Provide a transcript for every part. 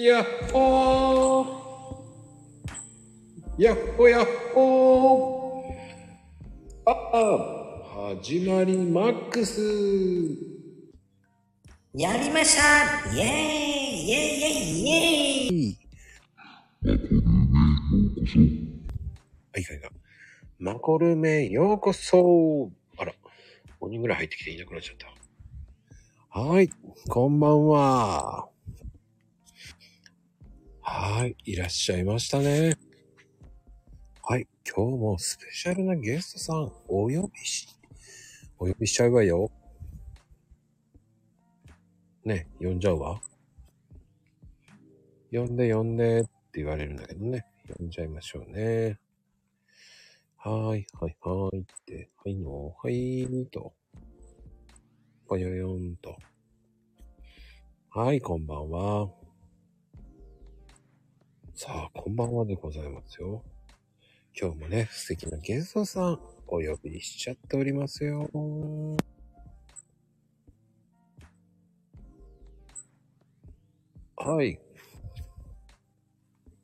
やっほー。やっほやっほー。ああ始まりマックス。やりました。イェーイイェーイイェーイ。イェーイはいはいはい。マコルメようこそ。あら、5人ぐらい入ってきていなくなっちゃった。はい、こんばんは。はい、いらっしゃいましたね。はい、今日もスペシャルなゲストさんお呼びし、お呼びしちゃうわよ。ね、呼んじゃうわ。呼んで呼んでって言われるんだけどね。呼んじゃいましょうね。はい、はい、はいって、はいの、はいーと。ぽよよんと。はい、こんばんは。さあ、こんばんはでございますよ。今日もね、素敵なゲストさん、お呼びしちゃっておりますよ。はい。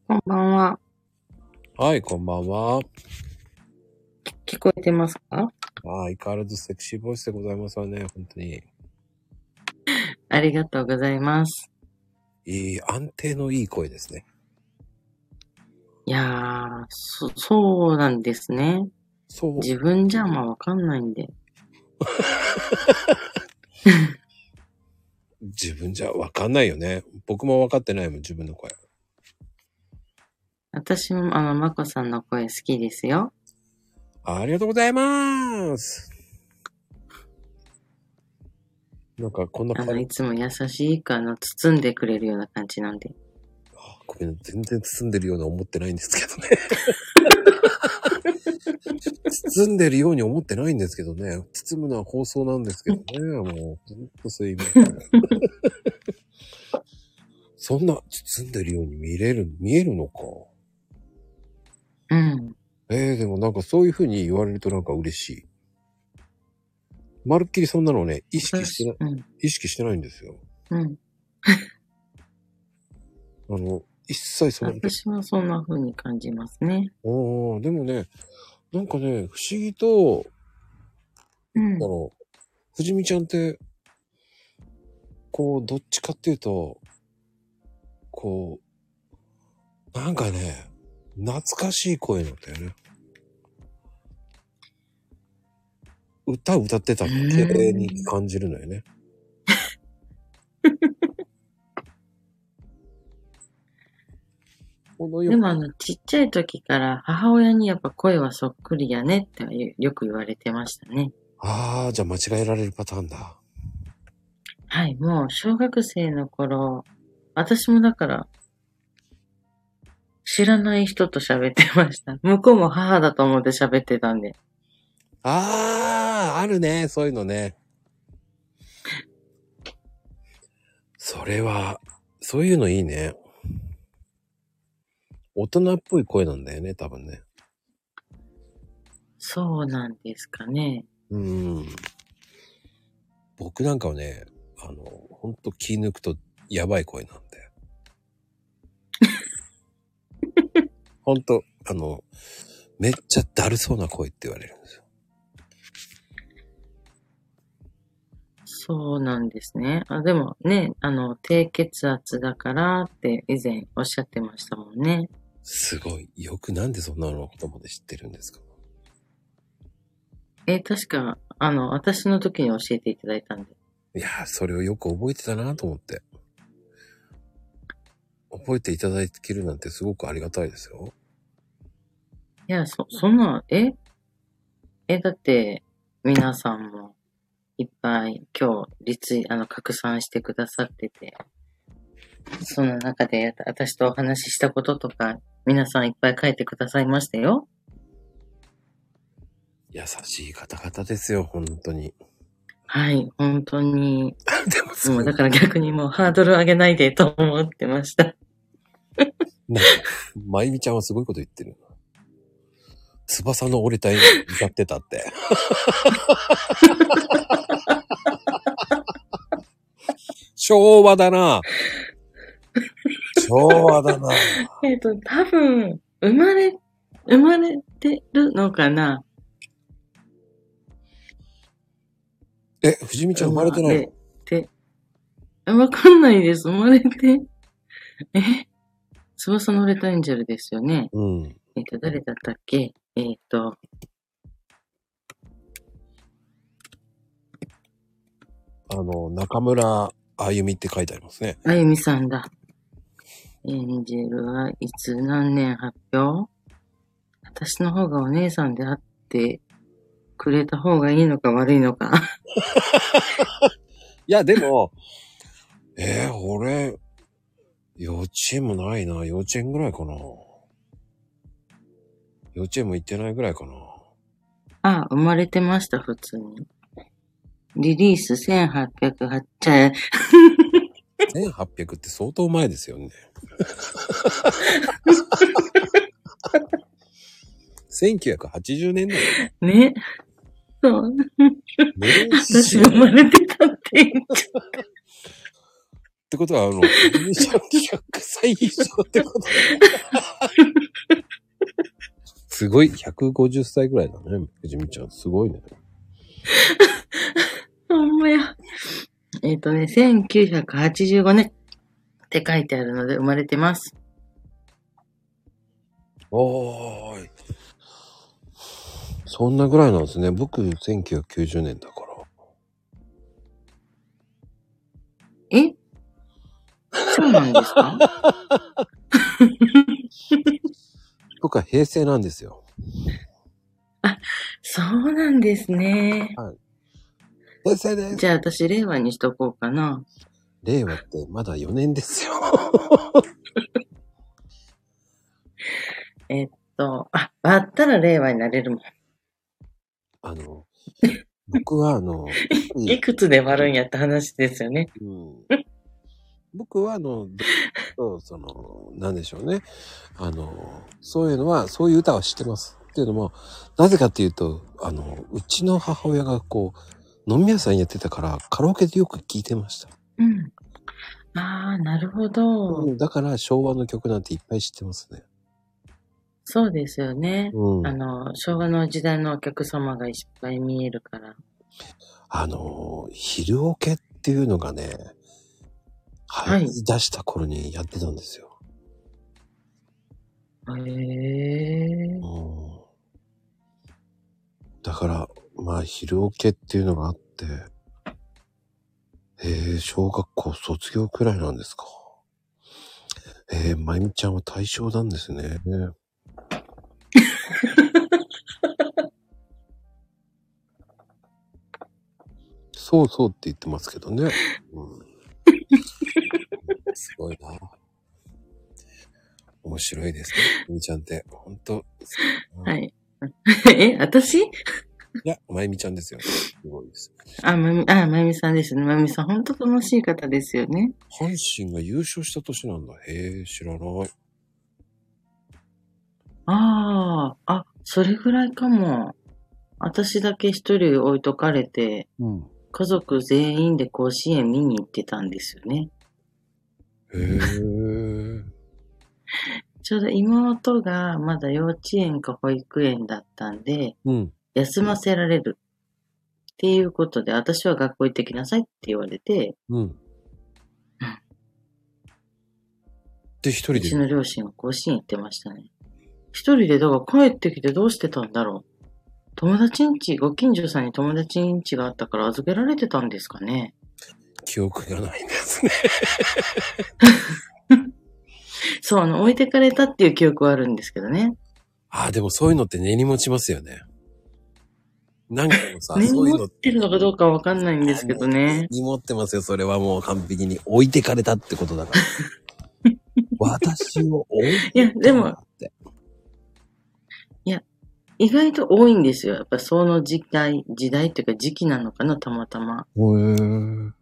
こんばんは。はい、こんばんは。聞こえてますか？ああ、相変わらずセクシーボイスでございますわね、本当に。ありがとうございます。いい、安定のいい声ですね。いやー、そ、そうなんですね。そう。自分じゃまあわかんないんで。自分じゃわかんないよね。僕もわかってないもん、自分の声。私もあの、まこさんの声好きですよ。ありがとうございます。なんかこんなあの、感じい。つも優しくあの、包んでくれるような感じなんで。あごめん、全然包んでるように思ってないんですけどね。包んでるように思ってないんですけどね。包むのは放送なんですけどね。もう、ずっとすいません。そんな包んでるように見れる、見えるのか。うん。えー、でもなんかそういう風に言われるとなんか嬉しい。まるっきりそんなのね、意識してな、うん。意識してないんですよ。うん。あの、一切その、私もそんな風に感じますね。おーでもね、なんかね、不思議と、うんあ。の、藤見ちゃんって、こう、どっちかっていうと、こう、なんかね、懐かしい声なんだよね。歌歌ってたっけに感じるのよね。でもあの、ちっちゃい時から母親にやっぱ声はそっくりやねってよく言われてましたね。ああ、じゃあ間違えられるパターンだ。はい、もう小学生の頃、私もだから、知らない人と喋ってました。向こうも母だと思って喋ってたんで。ああ、あるね、そういうのね。それは、そういうのいいね。大人っぽい声なんだよね、多分ね。そうなんですかね。うん。僕なんかはね、あの、ほんと気抜くとやばい声なんで。ほんと、あの、めっちゃだるそうな声って言われるんですよ。そうなんですね。あでもね、あの、低血圧だからって以前おっしゃってましたもんね。すごい。よくなんでそんなのことまで知ってるんですか？え、確か、あの、私の時に教えていただいたんで。いやー、それをよく覚えてたなと思って。覚えていただけるなんてすごくありがたいですよ。いや、そ、そんな、え？え、だって、皆さんもいっぱい今日、リツイ、あの、拡散してくださってて、その中で私とお話ししたこととか、皆さんいっぱい書いてくださいましたよ。優しい方々ですよ、本当に。はい、本当に。でもすごいもうだから逆にもうハードル上げないでと思ってました。まゆみちゃんはすごいこと言ってる。翼の折れた絵に歌ってたって。昭和だな。昭昭和だな。えっと、多分、生まれ、生まれてるのかな？え、藤見ちゃん生まれてないの？て、わかんないです。生まれて。え？翼のレッドエンジェルですよね。うん。えっ、と、誰だったっけ？えっ、と、あの、中村あゆみって書いてありますね。あゆみさんだ。エンジェルはいつ何年発表？私の方がお姉さんであってくれた方がいいのか悪いのか。いや、でも、えー、俺、幼稚園もないな。幼稚園ぐらいかな。幼稚園も行ってないぐらいかな。あ、生まれてました、普通に。リリース1808、ちゃ、1800って相当前ですよね。1980年代。ね。そう。私生まれてたって言っちゃってことは、あの、藤ちゃん100歳以上ってことすごい、150歳ぐらいだね、藤見ちゃん。すごいね。う。ほんまや。えっ、とね、1985年って書いてあるので生まれてます。おーい。そんなぐらいなんですね。僕、1990年だから。え？そうなんですか？僕は平成なんですよ。そうなんですね。平成です。じゃあ私、令和にしとこうかな。令和ってまだ4年ですよ。えっと、あ、割ったら令和になれるもん。あの、僕はあの、いくつで割るんやって話ですよね。うん、僕はあの、どその、なんでしょうね。あの、そういうのは、そういう歌は知ってます。っていうのも、なぜかっていうと、あの、うちの母親がこう、飲み屋さんやってたから、カラオケでよく聴いてました。うん。ああ、なるほど。うんだから昭和の曲なんていっぱい知ってますね。そうですよね。うん。あの、昭和の時代のお客様がいっぱい見えるから。あの、昼オケっていうのがね、はい出した頃にやってたんですよ。へえ。うん。だから、まあ、昼オケっていうのがあって、えー、小学校卒業くらいなんですか。えー、まゆみちゃんは対象なんですね。そうそうって言ってますけどね。うん、すごいな。面白いですね。みみちゃんって。ほんと。はい。え、私？いや、まゆみちゃんですよ。すごいです。あ、まゆみ、あ、まゆみさんですね。まゆみさん、本当楽しい方ですよね。阪神が優勝した年なんだ。へえ、知らない。ああ、あ、それぐらいかも。私だけ一人置いとかれて、うん。家族全員で甲子園見に行ってたんですよね。へえ。ちょうど妹がまだ幼稚園か保育園だったんで、うん。休ませられる。っていうことで、私は学校行ってきなさいって言われて、うん。で、一人で？うち。の両親は甲子園行ってましたね。一人で、だから帰ってきてどうしてたんだろう。友達ん家、ご近所さんに友達ん家があったから預けられてたんですかね。記憶がないんですね。そう、あの、置いてかれたっていう記憶はあるんですけどね。ああ、でもそういうのって根に持ちますよね。なんかもさ、そういうの持ってるのかどうかわかんないんですけどね。持ってますよ。それはもう完璧に置いてかれたってことだから。私を置いていやでもって。意外と多いんですよ。やっぱその時代、時代っていうか時期なのかな、たまたま。へー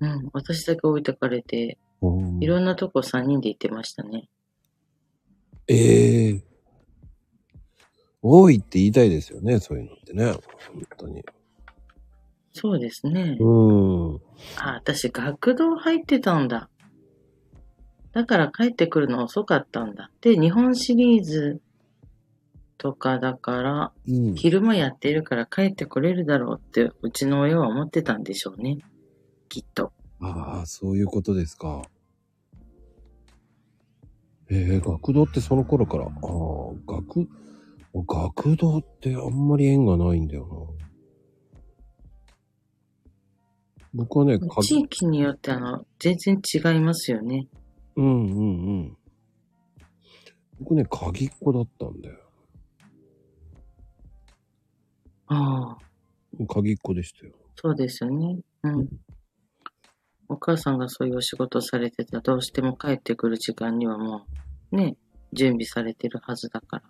うん。私だけ置いてかれて、うんいろんなとこ3人で行ってましたね。ええ多いって言いたいですよね、そういうのってね。本当に。そうですね。うん。あ、私学童入ってたんだ。だから帰ってくるの遅かったんだ。で、日本シリーズとかだから、うん。昼間やってるから帰ってこれるだろうって、うちの親は思ってたんでしょうね。きっと。ああ、そういうことですか。えー、学童ってその頃から、ああ、学、学童ってあんまり縁がないんだよな。僕はね、か地域によってあの、全然違いますよね。うんうんうん。僕ね、鍵っ子だったんだよ。ああ、鍵っ子でしたよ。そうですよね。うん。お母さんがそういうお仕事されてたら、どうしても帰ってくる時間にはもう、ね、準備されてるはずだから。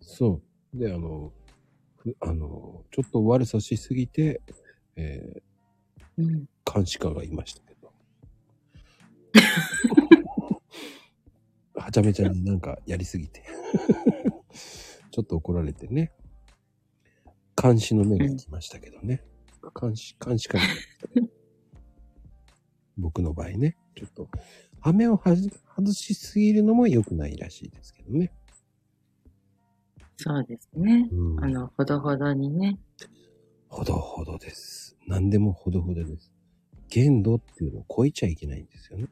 そう。で、あの、あの、ちょっと悪さしすぎて、えうん。監視官がいましたけど。はちゃめちゃになんかやりすぎて。ちょっと怒られてね。監視の目が来ましたけどね。監視、監視官が。僕の場合ね、ちょっと、羽目をはじ外しすぎるのも良くないらしいですけどね。そうですね。うんあの、ほどほどにね。ほどほどです。何でもほどほどです。限度っていうのを超えちゃいけないんですよね。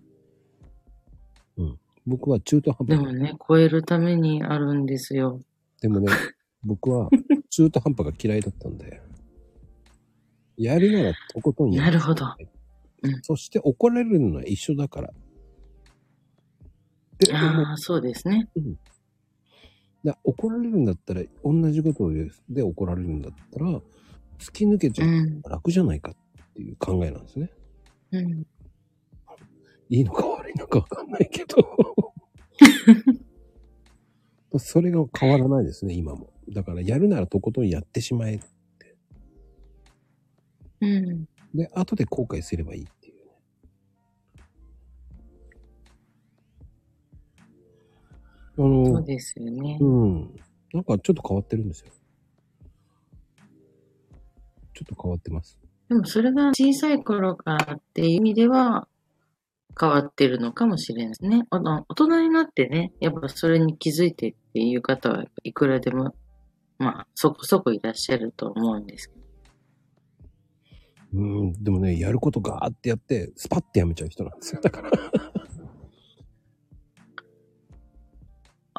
うん。僕は中途半端。でもね、超えるためにあるんですよ。でもね、僕は中途半端が嫌いだったんで。やるならとことんやなるほど。うんそして怒られるのは一緒だから。ああ、そうですね。だ怒られるんだったら、同じことで怒られるんだったら、突き抜けちゃうん。楽じゃないかっていう考えなんですね。うん。いいのか悪いのかわかんないけど。それが変わらないですね、今も。だからやるならとことんやってしまえ。うん。で、後で後悔すればいいっあそうの、ですよね。うん。なんかちょっと変わってるんですよ。ちょっと変わってます。でもそれが小さい頃からっていう意味では変わってるのかもしれないですね。あの大人になってね、やっぱそれに気づいてっていう方はいくらでも、まあそこそこいらっしゃると思うんですけど。うん、でもね、やることガーってやって、スパッてやめちゃう人なんですよ。だから。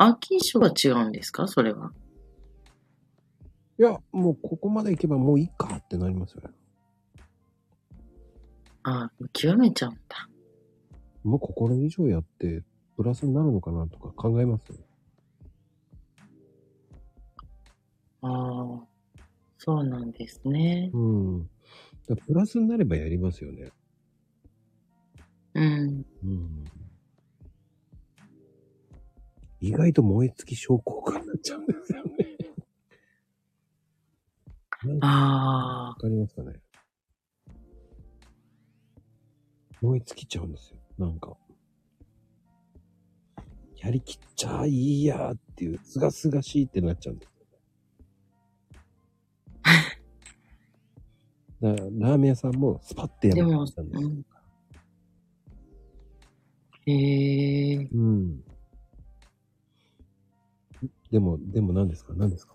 アーキー賞は違うんですか？それは。いや、もうここまで行けばもういいかってなりますよね。ああ、極めちゃうんだ。もうこれ以上やって、プラスになるのかなとか考えますよ。ああ、そうなんですね。うん。だプラスになればやりますよね。うん。うん。意外と燃え尽き症候群になっちゃうんですよね。なんかあわかりますかね？燃え尽きちゃうんですよ。なんか。やりきっちゃいいやーっていう、すがすがしいってなっちゃうんですよ。だから、ラーメン屋さんもスパッてやめたんですよ。うん。へえ、うん。でも、でも何ですか？何ですか？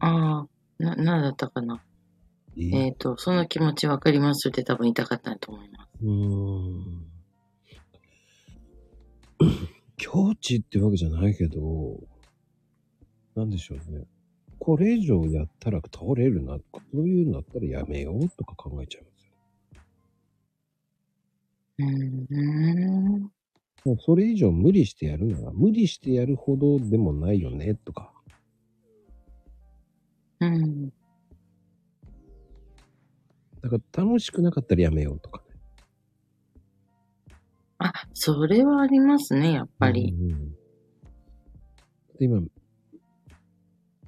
ああ、な、なんだったかな？えっ、と、その気持ちわかります？って多分言いたかったと思います。うーん。境地ってわけじゃないけど、なんでしょうね。これ以上やったら倒れるなとか、そういうんだったらやめようとか考えちゃいますよ。うーん。もうそれ以上無理してやるなら、無理してやるほどでもないよね、とか。うん。だから楽しくなかったらやめようとかね。あ、それはありますね、やっぱり。うんうんで今、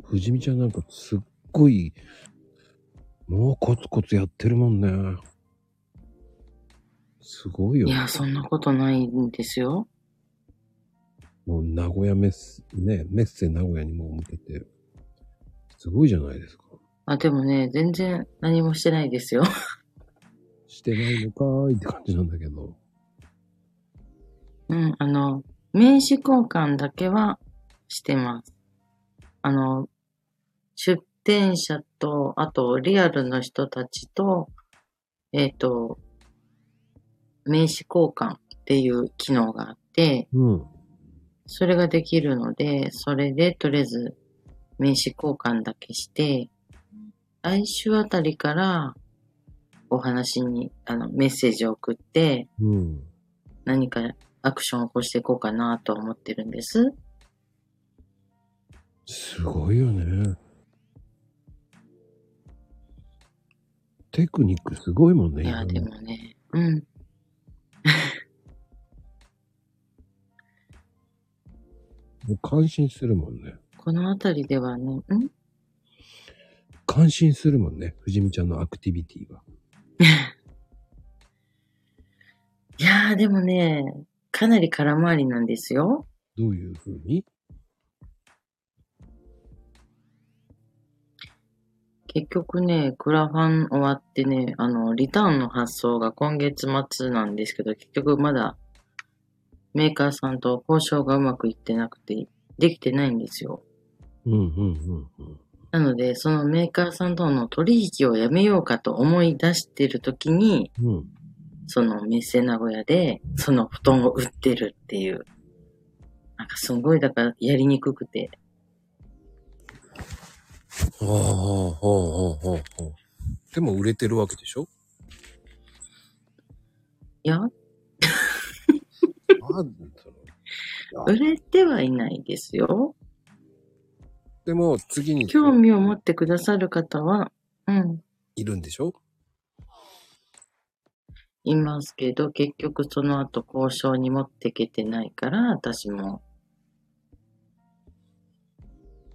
藤見ちゃんなんかすっごい、もうコツコツやってるもんね。すごいよね。いや、そんなことないんですよ。もう名古屋メッセ、ね、メッセ名古屋にも向けて、すごいじゃないですか。あ、でもね、全然何もしてないですよ。してないのかーいって感じなんだけど。うん、あの、名刺交換だけはしてます。あの、出店者と、あと、リアルの人たちと、えっ、と、名刺交換っていう機能があって、うん。それができるので、それでとりあえず名刺交換だけして、来週あたりからお話に、あの、メッセージを送って、うん。何かアクションを起こしていこうかなと思ってるんです。すごいよね。テクニックすごいもんね、いや、でもね、うん。もう感心するもんね。このあたりではね、ん？感心するもんね。藤見ちゃんのアクティビティは。いやーでもね、かなり空回りなんですよ。どういう風に？結局ね、クラファン終わってね、あの、リターンの発送が今月末なんですけど、結局まだメーカーさんと交渉がうまくいってなくて、できてないんですよ。うんうんうんうん。なので、そのメーカーさんとの取引をやめようかと思い出してる時に、うん。そのメッセ名古屋で、その布団を売ってるっていう。なんかすごい、だからやりにくくて。ほうほうほうほうほうほう。でも売れてるわけでしょ？いや、なんだろう。売れてはいないですよ。でも次に興味を持ってくださる方は、うん、いるんでしょ？いますけど、結局その後交渉に持ってけてないから、私も。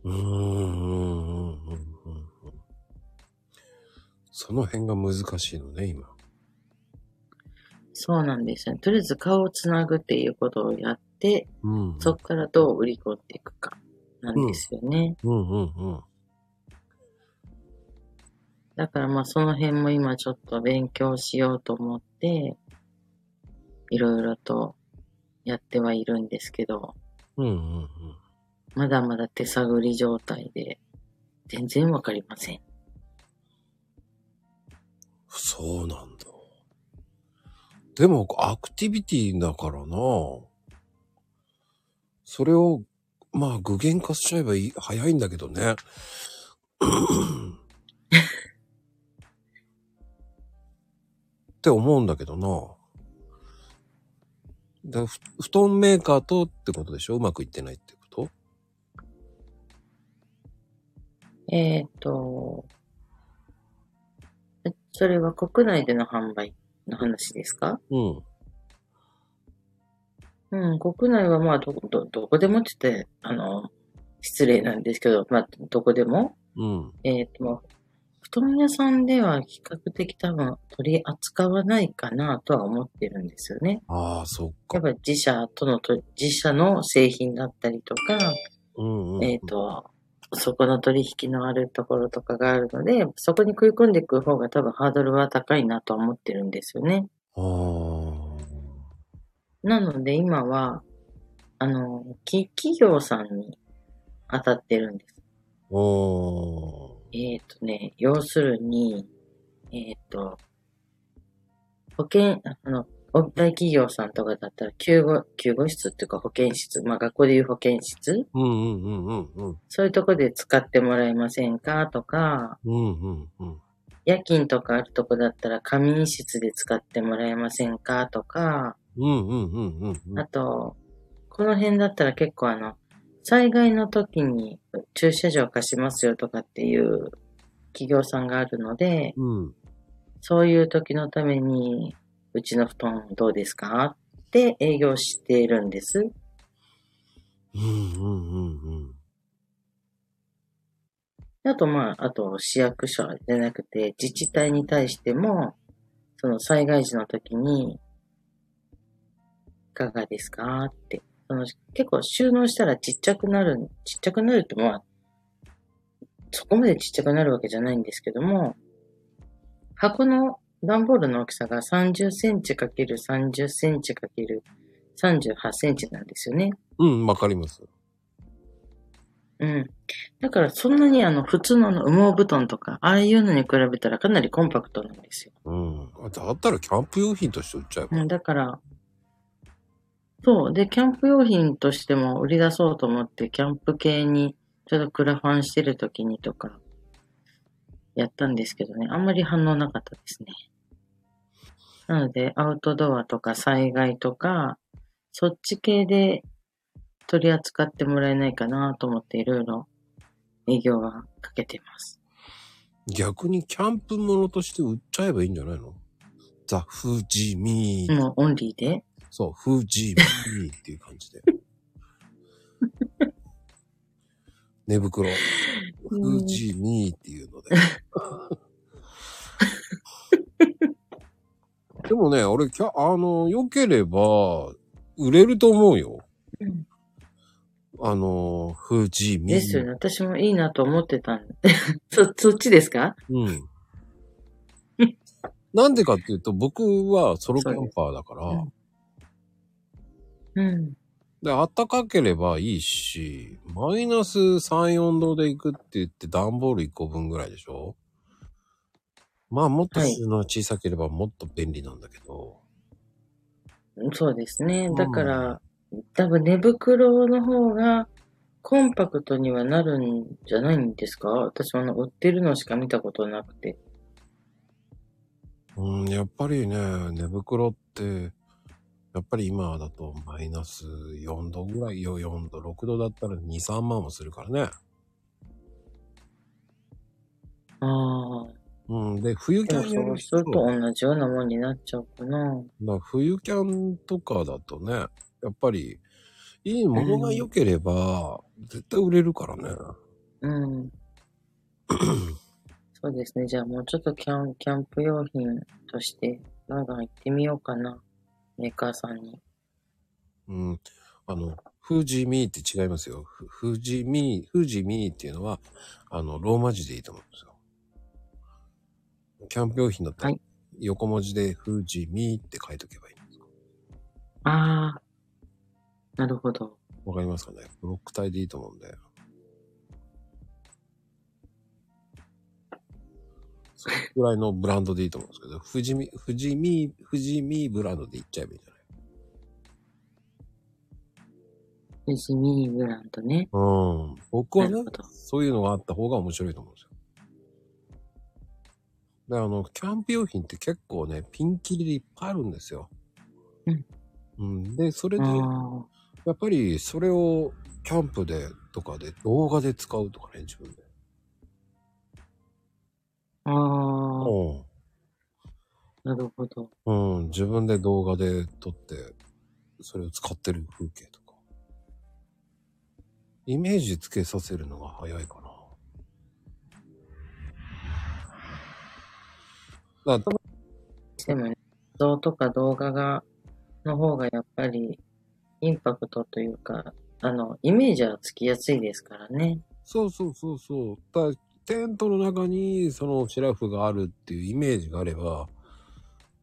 うーん。その辺が難しいのね、今。そうなんですよ。とりあえず顔をつなぐっていうことをやって、うん。そこからどう売り込んでいくか、なんですよね。うんうんうん。だからまあその辺も今ちょっと勉強しようと思って、いろいろとやってはいるんですけど、うんうんうん。まだまだ手探り状態で、全然わかりません。そうなんだ。でも、アクティビティだからな。それを、まあ、具現化しちゃえばいい、早いんだけどね。って思うんだけどな。だ布団メーカーとってことでしょ？うまくいってないってこと？えっ、と、それは国内での販売の話ですか？うん。うん、国内はまあど、ど、どこでもって言って、あの、失礼なんですけど、まあ、どこでも。うん。えっ、と、まあ布団屋さんでは比較的多分取り扱わないかなとは思ってるんですよね。ああ、そっやかっ。ぱ自社とのと、自社の製品だったりとか、うんうん。えっ、と、そこの取引のあるところとかがあるので、そこに食い込んでいく方が多分ハードルは高いなとは思ってるんですよね。なので今は、あの、き企業さんに当たってるんです。えっ、とね、要するに、えっ、と、保険、あの、大企業さんとかだったら、救護、救護室っていうか保健室、まあ学校でいう保健室？うんうんうんうんうん。そういうとこで使ってもらえませんかとか、うんうんうん。夜勤とかあるとこだったら仮眠室で使ってもらえませんかとか、うんうんうんうんうん。あと、この辺だったら結構あの、災害の時に駐車場貸しますよとかっていう企業さんがあるので、うん。そういう時のために、うちの布団どうですか？って営業しているんです。うんうんうんうん。あと、まあ、あと、市役所じゃなくて、自治体に対しても、その災害時の時に、いかがですか？って。その結構収納したらちっちゃくなる、ちっちゃくなるって、まあ、そこまでちっちゃくなるわけじゃないんですけども、箱の段ボールの大きさが30センチ ×30 センチ38センチなんですよね。うん、わかります。うん。だからそんなにあの普通のあの羽毛布団とか、ああいうのに比べたらかなりコンパクトなんですよ。うん。あだったらキャンプ用品として売っちゃえば。うん、だから、そう。で、キャンプ用品としても売り出そうと思って、キャンプ系にちょっとクラファンしてる時にとか、やったんですけどね、あんまり反応なかったですね。なので、アウトドアとか災害とか、そっち系で取り扱ってもらえないかなと思っていろいろ営業はかけてます。逆にキャンプものとして売っちゃえばいいんじゃないの？ザ・フジミー。もうオンリーで？そう、フジミーっていう感じで。寝袋。フジミーっていうので。でもね、俺、キャあの、良ければ、売れると思うよ。うんあの、フジミー。ですよね。私もいいなと思ってたんで。そ、そっちですか？うん。なんでかっていうと、僕はソロキャンパーだから、うん。で、暖かければいいし、マイナス3、4度で行くって言って段ボール1個分ぐらいでしょ？まあ、もっとはい収納小さければもっと便利なんだけど、そうですね。う。ん。だから、多分寝袋の方がコンパクトにはなるんじゃないんですか？私はあの売ってるのしか見たことなくて。うん、やっぱりね、寝袋って、やっぱり今だとマイナス4度ぐらいよ、4度、6度だったら2、3万もするからね。ああ。うん、で、冬キでャンやると同じようなもんになっちゃうかな。だから冬キャンとかだとね、やっぱり、いいものが良ければ、絶対売れるからね。うん。そうですね。じゃあもうちょっとキャン、キャンプ用品としてガンガン行ってみようかな。メーカーさんに。うん。あの、フジミーって違いますよ。フフジミー、フジミーっていうのは、あの、ローマ字でいいと思うんですよ。キャンプ用品だったらはい、横文字でフジミーって書いとけばいいんですか？ああ。なるほど。わかりますかね？ブロック体でいいと思うんで。ぐらいのブランドでいいと思うんですけど、富士見、富士見、富士見ブランドで言っちゃえばいいんじゃない？フジミーブランドね。うん。僕はねなるほど、そういうのがあった方が面白いと思うんですよ。で、あの、キャンプ用品って結構ね、ピンキリでいっぱいあるんですよ。うん。うん。で、それで、あやっぱりそれをキャンプでとかで動画で使うとかね、自分で。あ。ああ。うん。なるほど。うん、自分で動画で撮って、それを使ってる風景とか。イメージつけさせるのが早いかな。だでもね、映像とか動画が、の方がやっぱりインパクトというか、あの、イメージはつきやすいですからね。そうそうそうそう。だテントの中にそのシェラフがあるっていうイメージがあれば、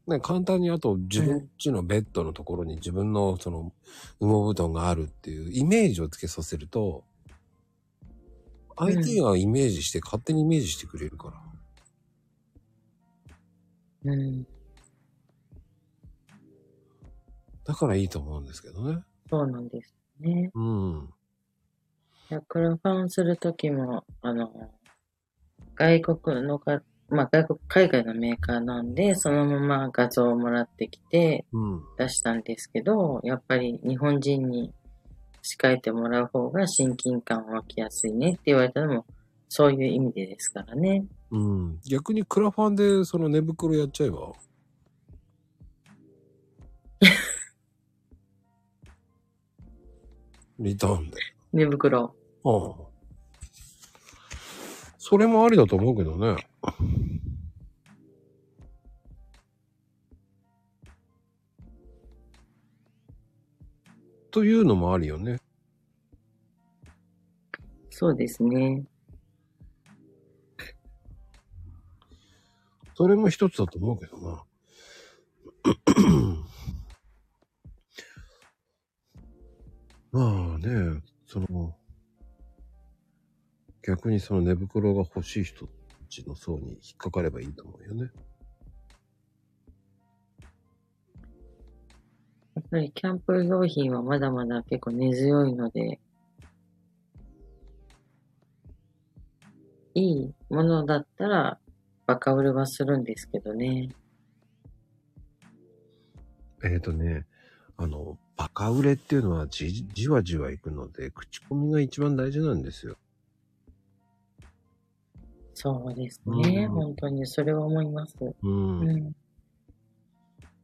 ね、簡単にあと自分家のベッドのところに自分のその羽毛布団があるっていうイメージをつけさせると、相手がイメージして勝手にイメージしてくれるから。うん。だからいいと思うんですけどね。そうなんですね。うん。クラファンするときも、あの、外国のか、まあ外国、海外のメーカーなんで、そのまま画像をもらってきてうん。出したんですけど、やっぱり日本人に仕替えてもらう方が親近感湧きやすいねって言われたのも、そういう意味でですからね。うん。逆にクラファンでその寝袋やっちゃえば？リターンで。寝袋。ああ。それもありだと思うけどね。というのもありよね。そうですね。それも一つだと思うけどな。まあね、その、逆にその寝袋が欲しい人たちの層に引っかかればいいと思うよね。やっぱりキャンプ用品はまだまだ結構根強いので、いいものだったらバカ売れはするんですけどね。えっ、とね、あの、バカ売れっていうのはじ、じわじわいくので、口コミが一番大事なんですよ。そうですね。うん本当にそれは思います。うん。うん。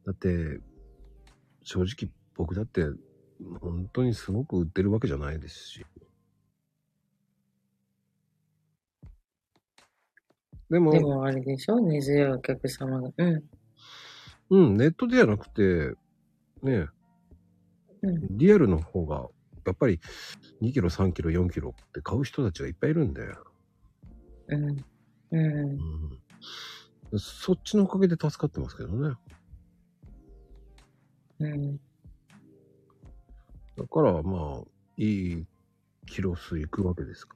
だって、正直僕だって、本当にすごく売ってるわけじゃないですし。でも、でもあれでしょ？根強いお客様が。うん。うん、ネットではなくて、ね、うん。リアルの方が、やっぱり2キロ、3キロ、4キロって買う人たちがいっぱいいるんで、うん。うん。うん、そっちのおかげで助かってますけどね。うん。だから、まあ、いいキロ数いくわけですか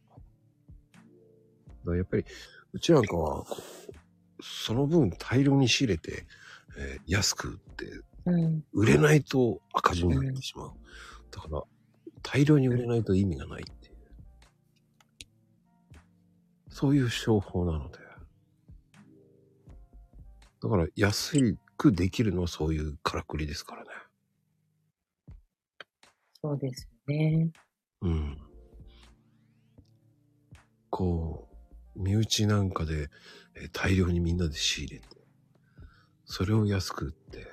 ら。やっぱり、うちなんかは、その分大量に仕入れて、えー安く売って、うん。売れないと赤字になってしまう。だから、大量に売れないと意味がないって。そういう商法なので。だから、安くできるのはそういうからくりですからね。そうですよね。うん。こう、身内なんかで、えー大量にみんなで仕入れて、それを安く売って、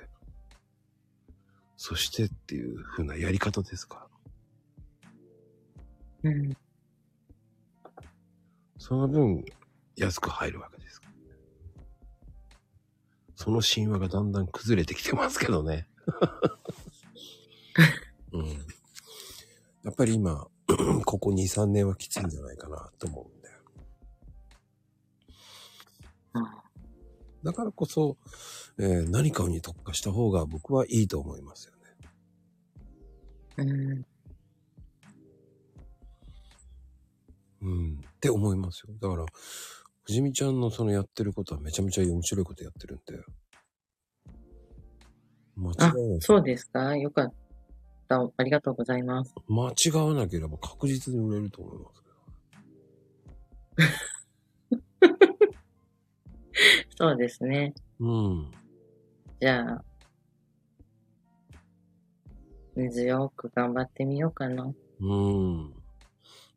そしてっていう風なやり方ですから。うん。その分、安く入るわけです。その神話がだんだん崩れてきてますけどね。うん。やっぱり今、ここ2、3年はきついんじゃないかなと思うんだよ。あだからこそ、えー何かに特化した方が僕はいいと思いますよね。うん。うん。って思いますよ。だから、藤見ちゃんのそのやってることはめちゃめちゃ面白いことやってるんで。間違あいない。、そうですかよかった。ありがとうございます。間違わなければ確実に売れると思いますけど。そうですね。うん。じゃあ、根強く頑張ってみようかな。うん。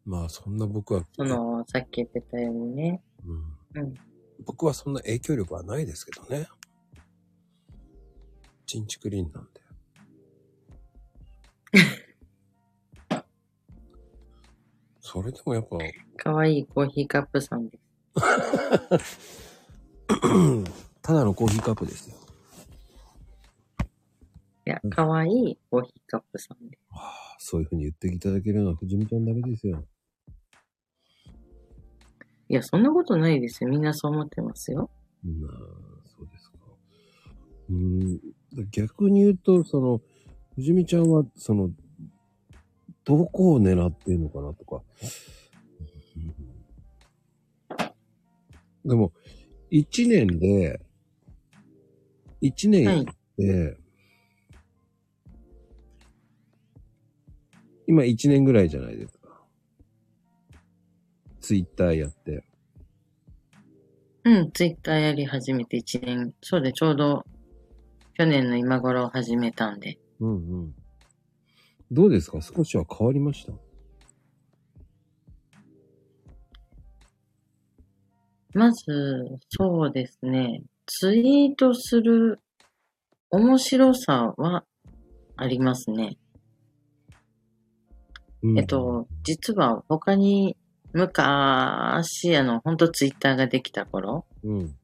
まあそんな僕は、その、さっき言ってたようにね。うん、うん。僕はそんな影響力はないですけどね。チンチクリンなんで。それでもやっぱ、かわいいコーヒーカップさんです。ただのコーヒーカップですよ。いや、かわいいコーヒーカップさんです。そういうふうに言っていただけるのは藤見ちゃんだけですよ。いや、そんなことないですよ。みんなそう思ってますよ。まあ、そうですか。うん、逆に言うと、その、藤見ちゃんは、その、どこを狙ってるのかなとか。うんでも、一年で、一年はいで、今一年ぐらいじゃないですか。ツイッターやって。うん、ツイッターやり始めて1年、そうでちょうど去年の今頃始めたんで。うんうん。どうですか？少しは変わりました？まず、そうですね、ツイートする面白さはありますね。うんえっと、実は他に昔、あの、本当ツイッターができた頃、うん。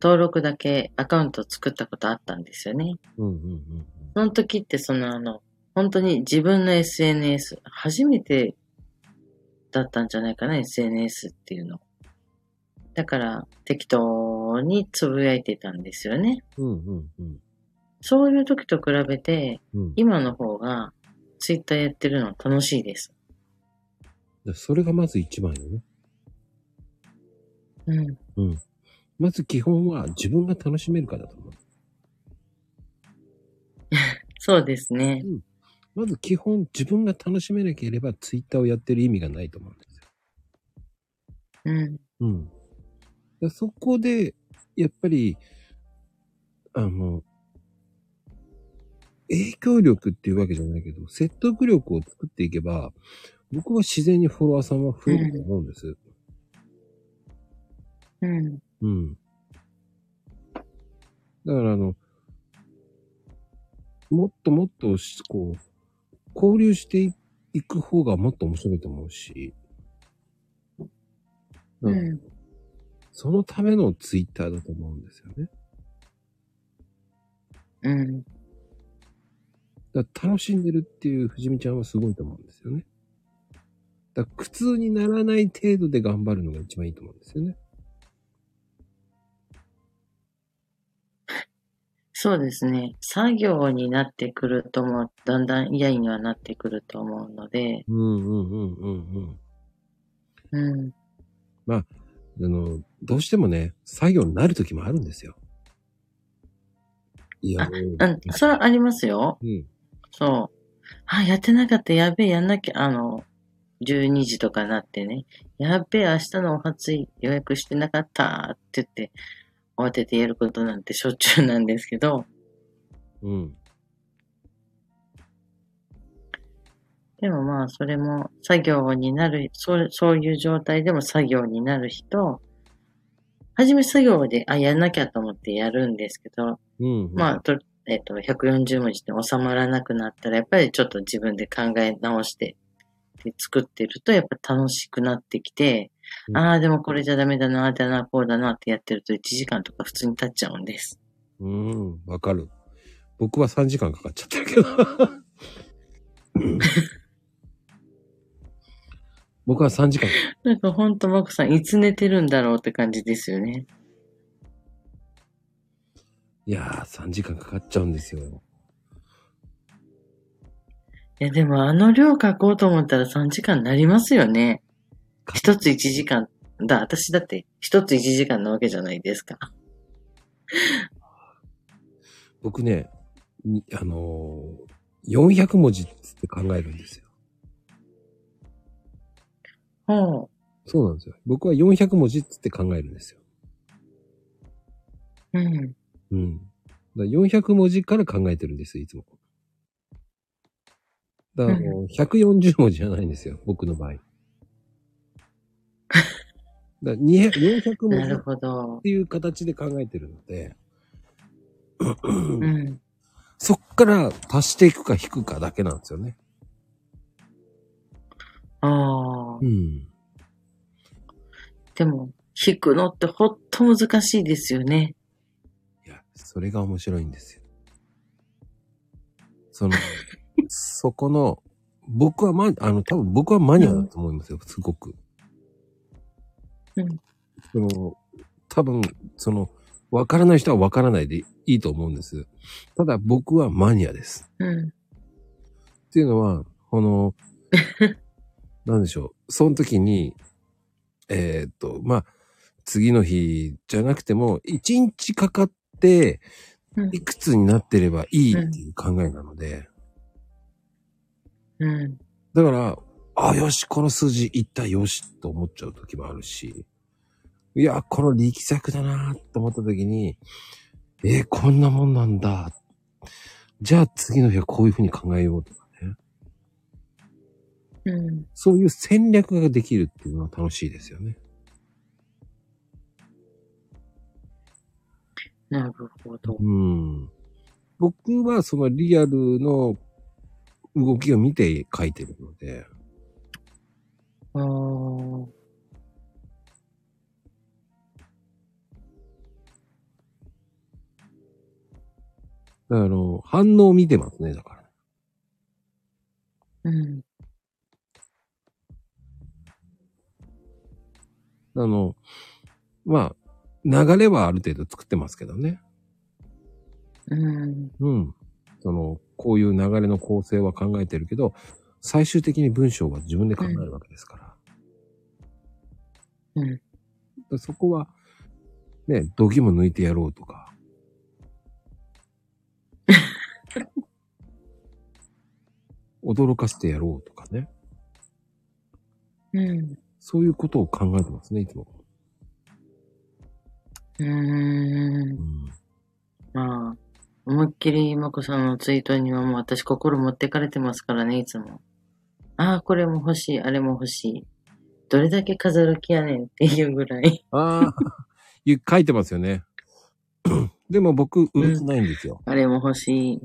登録だけアカウント作ったことあったんですよね。うんうんうんその時ってそのあの、本当に自分の SNS、初めてだったんじゃないかな、SNS っていうの。だから適当につぶやいてたんですよね。うん。うんうんうん。そういう時と比べて、うん。今の方がツイッターやってるの楽しいです。でそれがまず一番よね。うん。うん。まず基本は自分が楽しめるかだと思う。そうですね。まず基本自分が楽しめなければツイッターをやってる意味がないと思うんですよ。うん。うん。でそこで、やっぱり、あの、影響力っていうわけじゃないけど、説得力を作っていけば、僕は自然にフォロワーさんは増えると思うんです。うん。うん。だからあの、もっともっとし、こう、交流していく方がもっと面白いと思うし、ううんん。そのためのツイッターだと思うんですよね。うん。だ楽しんでるっていう藤見ちゃんはすごいと思うんですよね。だ苦痛にならない程度で頑張るのが一番いいと思うんですよね。そうですね。作業になってくるとも、だんだん嫌にはなってくると思うので、うんうんうんうんうん。うん。あの、どうしてもね、作業になる時もあるんですよ。いや、もううん、それはありますよ。うん。そう。あ、やってなかった、やべえ、やんなきゃ、あの、12時とかなってね、やべえ、明日のお初い予約してなかったって言って、慌ててやることなんてしょっちゅうなんですけど、うん。でもまあ、それも作業になる、そうそういう状態でも作業になる人、はじめ作業で、あ、やんなきゃと思ってやるんですけど、うん。まあ、と、えっと、140文字で収まらなくなったら、やっぱりちょっと自分で考え直して、で作ってると、やっぱ楽しくなってきて、うんああ、でもこれじゃダメだな、だな、こうだなってやってると1時間とか普通に経っちゃうんです。うん、わかる。僕は3時間かかっちゃってるけど。僕は3時間。なんかほんと、マコさん、いつ寝てるんだろうって感じですよね。いやー、3時間かかっちゃうんですよ。いや、でもあの量書こうと思ったら3時間になりますよね。か一つ1時間。だ、私だって一つ1時間なわけじゃないですか。僕ね、にあのー、400文字って考えるんですよ。ほそうなんですよ。僕は400文字って考えるんですよ。う。うん。うん。だから400文字から考えてるんですよ、いつも。だからもう140文字じゃないんですよ、僕の場合。だから200 400文字っなるほど。ていう形で考えてるので、うん。そっから足していくか引くかだけなんですよね。ああう。ん。でも、弾くのってほんと難しいですよね。いや、それが面白いんですよ。その、そこの、僕はま、あの、多分僕はマニアだと思いますよ、すごく。うん。その、多分、その、わからない人はわからないでいいと思うんです。ただ僕はマニアです。うん。っていうのは、この、なんでしょう。その時に、えーっと、まあ、次の日じゃなくても、一日かかって、うんいくつになってればいいっていう考えなので、うん。だから、あ、よし、この数字いったよしと思っちゃう時もあるし、いや、この力作だなと思った時に、えーこんなもんなんだ。じゃあ次の日はこういうふうに考えようとかね。うん。そういう戦略ができるっていうのは楽しいですよね。なるほど。うん。僕はそのリアルの動きを見て書いてるので、あーだからあの、反応を見てますね、だから。うん。あの、まあ、流れはある程度作ってますけどね。うん。うん。その、こういう流れの構成は考えてるけど、最終的に文章は自分で考えるわけですから。うん。でそこは、ね、度肝抜いてやろうとか。驚かせてやろうとかね。うん。そういうことを考えてますね、いつも。うーんう。ん。まあ、思いっきりまこさんのツイートにはもう私心持ってかれてますからね、いつも。ああ、これも欲しい、あれも欲しい。どれだけ飾る気やねんっていうぐらい。ああ、ゆ書いてますよね。でも僕、売る気ないんですよ。あれも欲しい。ん？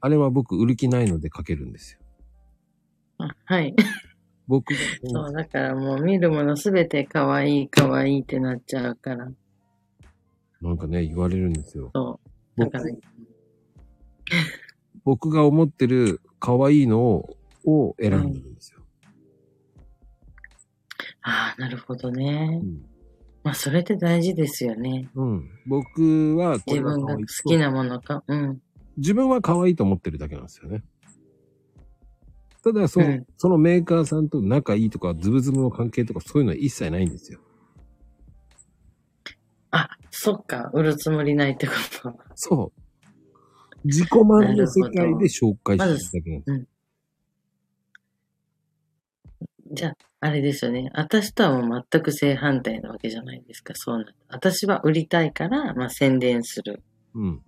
あれは僕、売る気ないので書けるんですよ。あはい。僕が、そう、だからもう見るものすべて可愛い可愛いってなっちゃうから。なんかね、言われるんですよ。そう。だ僕から、僕が思ってる可愛いのをを選んでるんですよ。ああ、なるほどねう。ん。まあ、それって大事ですよね。うん。僕は自分が好きなものか。うん。自分は可愛いと思ってるだけなんですよね。ただ、その、うんそのメーカーさんと仲いいとか、ズブズブの関係とか、そういうのは一切ないんですよ。あ、そっか。売るつもりないってこと。そう。自己満の世界で紹介してるだけなんですよ。じゃあ、あれですよね。私とはもう全く正反対なわけじゃないですか。そうなる。私は売りたいから、まあ宣伝する。うん。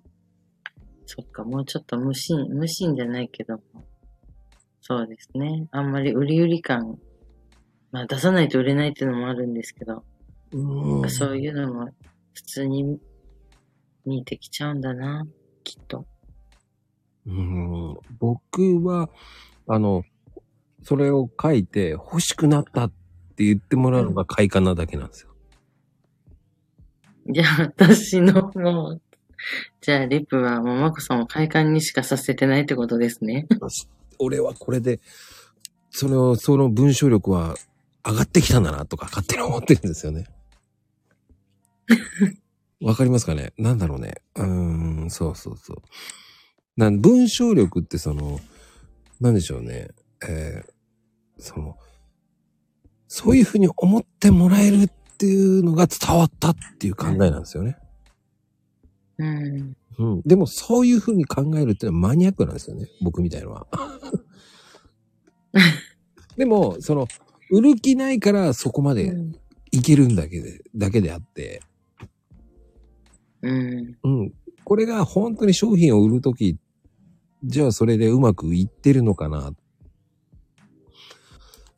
そっか、もうちょっと無心、無心じゃないけども。そうですね。あんまり売り売り感、まあ出さないと売れないっていうのもあるんですけど、うんそういうのも普通に見えてきちゃうんだな、きっと。うん僕は、あの、それを書いて欲しくなったって言ってもらうのが快感なだけなんですよ。じゃあ、私のもう、じゃあ、リップはもう、まこさんを快感にしかさせてないってことですね。俺はこれで、それを、その文章力は上がってきたんだなとか勝手に思ってるんですよね。わかりますかね？なんだろうね。うーん、そうそうそう。なん文章力ってその、なんでしょうね。えーその、そういうふうに思ってもらえるっていうのが伝わったっていう考えなんですよね。うん。うん。でもそういうふうに考えるっていうのはマニアックなんですよね。僕みたいのは。でも、その、売る気ないからそこまでいけるんだけで、だけであって、うん。うん。これが本当に商品を売るとき、じゃあそれでうまくいってるのかな、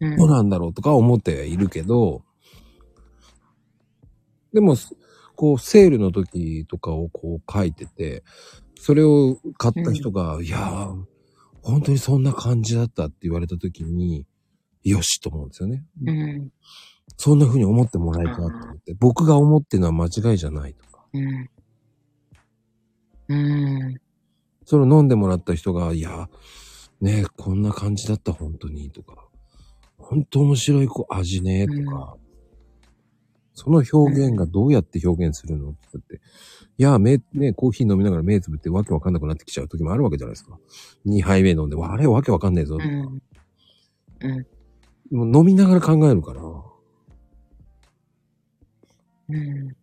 うん。どうなんだろうとか思ってはいるけど、でも、こう、セールの時とかをこう書いてて、それを買った人が、いやー、本当にそんな感じだったって言われた時に、よしと思うんですよね。うん。そんな風に思ってもらえたと思って、僕が思ってるのは間違いじゃないとか。うん。うん。それを飲んでもらった人が、いや、ねこんな感じだった、本当に、とか。本当面白いこう味ね、とか。その表現がどうやって表現するのって言って、いや、目、ね、コーヒー飲みながら目つぶってわけわかんなくなってきちゃう時もあるわけじゃないですか。2杯目飲んで、あれわけわかんねえぞ。うん。うん。もう飲みながら考えるから、うん。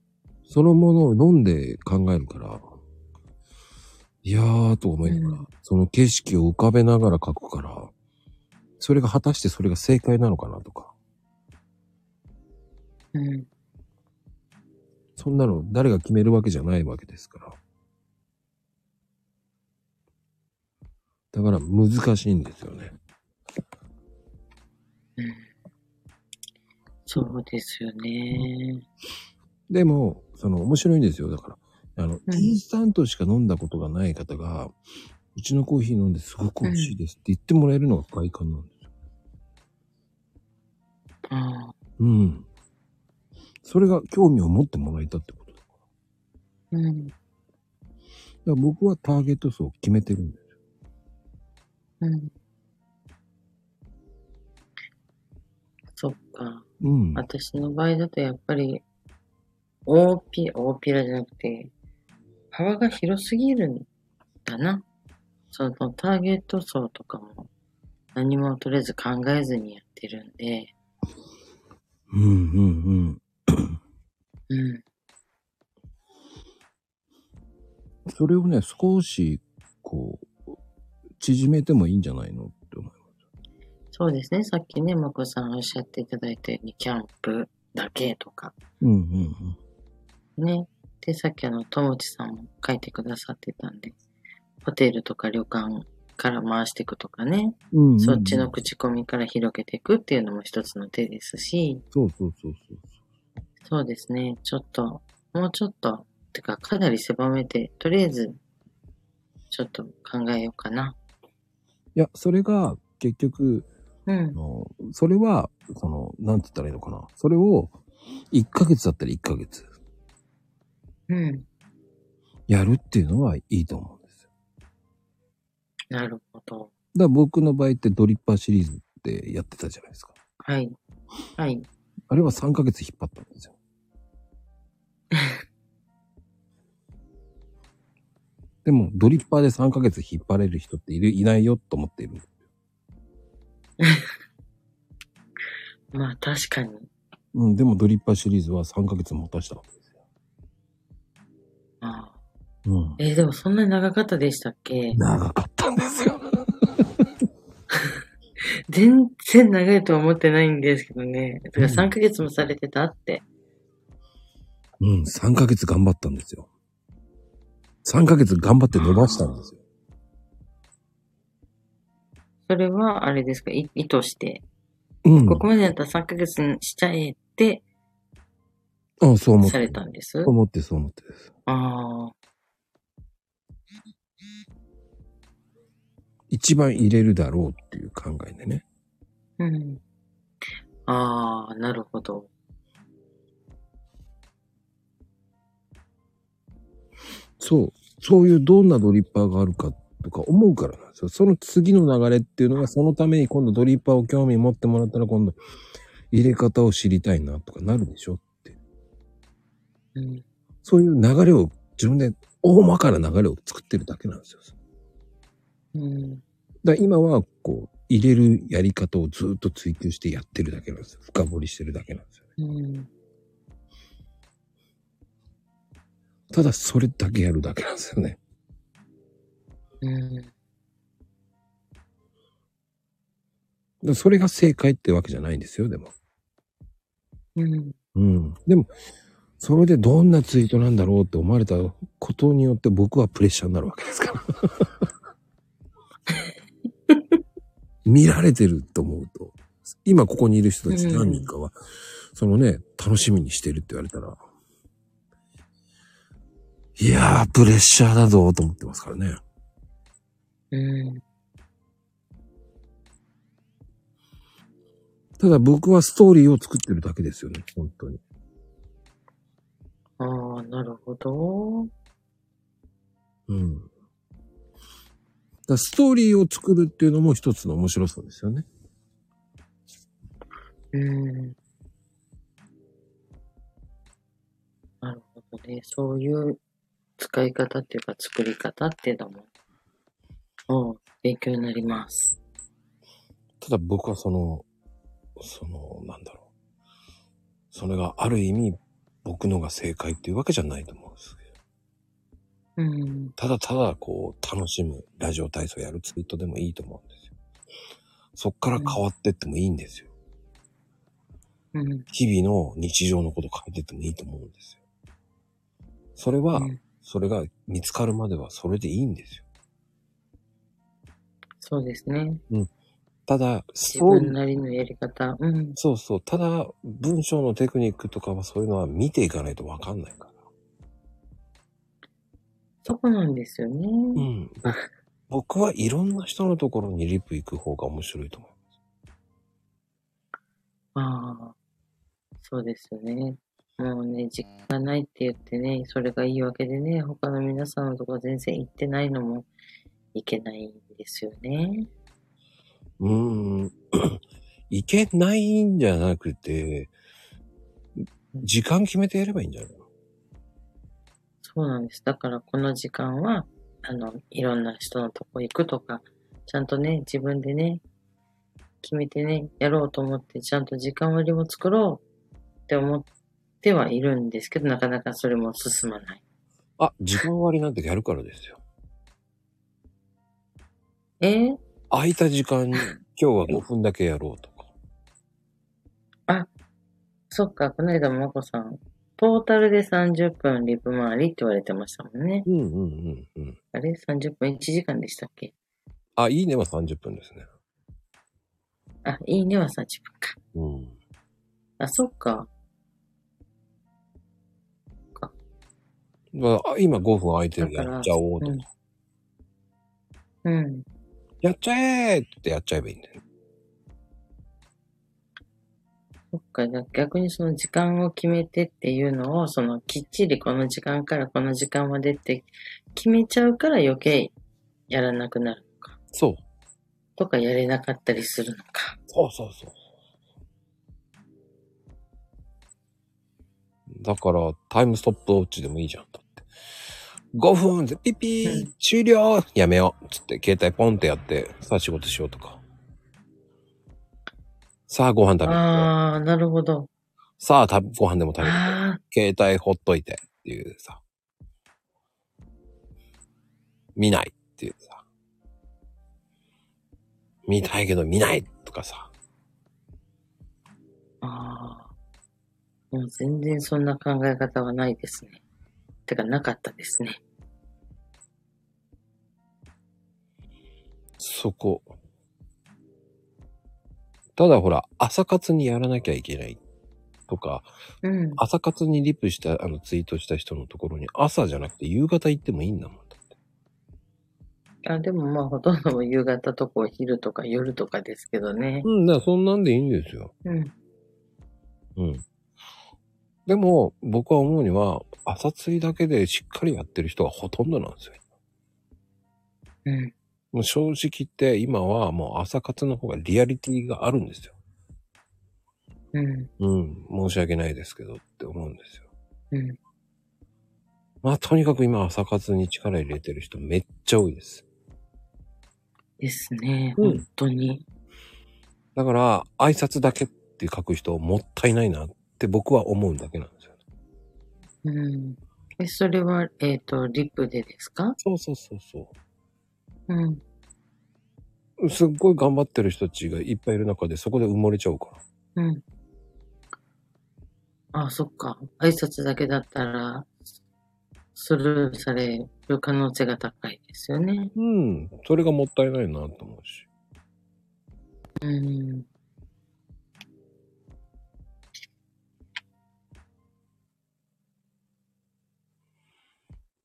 そのものを飲んで考えるから、いやーと思いながら、うんその景色を浮かべながら書くから、それが果たしてそれが正解なのかなとか、うん。そんなの誰が決めるわけじゃないわけですから。だから難しいんですよね。そうですよね。でも、その面白いんですよ。だから、あの、うんインスタントしか飲んだことがない方が、うちのコーヒー飲んですごく美味しいですって言ってもらえるのが快感なんですよ。ああ。うん。それが興味を持ってもらえたってことだから。うん。だから僕はターゲット層を決めてるんですよ。うん。そっか。うん。私の場合だとやっぱり、大ピラ、大ピラじゃなくて、幅が広すぎるんだな。そのターゲット層とかも何もとりあえず考えずにやってるんで、うんうんうん。うん。それをね、少し、こう、縮めてもいいんじゃないのって思います。そうですね。さっきね、まこさんおっしゃっていただいたように、キャンプだけとか、うんうんうん。ね。で、さっきあの、ともちさんも書いてくださってたんで、ホテルとか旅館から回していくとかね、うんうんうんそっちの口コミから広げていくっていうのも一つの手ですし、そうそうそうそう。そうですね。ちょっと、もうちょっと、てかかなり狭めて、とりあえず、ちょっと考えようかな。いや、それが、結局、うんあ。のそれは、その、なんて言ったらいいのかな。それを、1ヶ月だったら1ヶ月、うん。やるっていうのはいいと思うんですよ。なるほど。だ僕の場合ってドリッパーシリーズってやってたじゃないですか。はい。はい。あれは3ヶ月引っ張ったんですよ。でも、ドリッパーで3ヶ月引っ張れる人っている、いないよと思っている。まあ確かに。うん、でもドリッパーシリーズは3ヶ月持たしたわけうん。えーでもそんなに長かったでしたっけ？長かったんですよ。全然長いとは思ってないんですけどね。だから3ヶ月もされてたって。うん、3ヶ月頑張ったんですよ。3ヶ月頑張って伸ばしたんですよ。それはあれですか？い意図して。うん。ここまでやったら3ヶ月にしちゃえってあそう思って。されたんです？そう思って、そう思ってです。ああ。一番入れるだろうっていう考えでね。うん。ああ、なるほど。そう。そういうどんなドリッパーがあるかとか思うからなんですよ。その次の流れっていうのが、そのために今度ドリッパーを興味持ってもらったら今度入れ方を知りたいなとかなるでしょ。うん。そういう流れを自分で大まかな流れを作ってるだけなんですよ。うん。だ今はこう入れるやり方をずっと追求してやってるだけなんですよ。深掘りしてるだけなんですよね。うん。ただそれだけやるだけなんですよね。うん。それが正解ってわけじゃないんですよ、でも。うん。うん。でも、それでどんなツイートなんだろうって思われたことによって僕はプレッシャーになるわけですから。見られてると思うと、今ここにいる人たち何人かは、そのね、楽しみにしてるって言われたら、いやー、プレッシャーだぞと思ってますからね。うん。ただ僕はストーリーを作ってるだけですよね、本当に。ああ、なるほど。うん。だストーリーを作るっていうのも一つの面白さですよね。うん。なるほどね。そういう使い方っていうか作り方っていうのも、うん、勉強になります。ただ僕はその、その、なんだろう。それがある意味僕のが正解っていうわけじゃないと思うんですけど。うん。ただただこう楽しむラジオ体操やるツイートでもいいと思うんですよ。そっから変わってってもいいんですよ。うん。日々の日常のこと変えてってもいいと思うんですよ。それは、うんそれが見つかるまではそれでいいんですよ。そうですね。ただ、自そう分なりのやり方。うん。そうそう。ただ、文章のテクニックとかはそういうのは見ていかないとわかんないから。そこなんですよね。うん。僕はいろんな人のところにリプ行く方が面白いと思ああ。そうですよね。もうね、時間がないって言ってね、それがいいわけでね、他の皆さんのとこ全然行ってないのもいけないんですよね。う。うーん。いけないんじゃなくて、時間決めてやればいいんじゃないの？そうなんです。だからこの時間はあの、いろんな人のとこ行くとか、ちゃんとね、自分でね、決めてね、やろうと思って、ちゃんと時間割も作ろうって思ってはいるんですけど、なかなかそれも進まない。あ、時間割なんてやるからですよ。え？ー空いた時間に今日は5分だけやろうとか。そっか、この間もまこさん、トータルで30分リプ回りって言われてましたもんね。うんうんうんうん。あれ ?30 分1時間でしたっけ？あ、いいねは30分ですね。あ、いいねは30分か。うん。あ、そっか。まあ、今5分空いてるやっちゃおうとか。うんうん。やっちゃえーってやっちゃえばいいんだよ。そっか、逆にその時間を決めてっていうのを、そのきっちりこの時間からこの時間までって決めちゃうから余計やらなくなるのか。そう。とかやれなかったりするのか。そうそうそう。だから、タイムストップウォッチでもいいじゃん。だって。5分でピッピー、うん終了やめようつって、携帯ポンってやって、さあ仕事しようとか。さあご飯食べる。あー、なるほど。さあたご飯でも食べる。あ携帯ほっといてっていうさ。見ないっていうさ。見たいけど見ないとかさ。ー、あー。もう全然そんな考え方はないですね。てか、なかったですね。そこ。ただほら、朝活にやらなきゃいけないとか、うん。朝活にリプした、あの、ツイートした人のところに朝じゃなくて夕方行ってもいいんだもん。だってあ、でもまあ、ほとんど夕方とかお昼とか夜とかですけどね。うん、だそんなんでいいんですよ。うん。うん。でも、僕は思うには、朝釣りだけでしっかりやってる人がほとんどなんですよ。うん。もう正直言って、今はもう朝活の方がリアリティがあるんですよ。うん。うん。申し訳ないですけどって思うんですよ。うん。まあ、とにかく今朝活に力入れてる人めっちゃ多いです。ですね。うん本当に。だから、挨拶だけって書く人もったいないなって僕は思うんだけなんですよね。うん。え、それは、えっ、と、リップでですか？そうそうそうそうん。う。すっごい頑張ってる人たちがいっぱいいる中でそこで埋もれちゃうから。うん。あ、そっか。挨拶だけだったら、スルーされる可能性が高いですよね。うん。それがもったいないなと思うし。うん。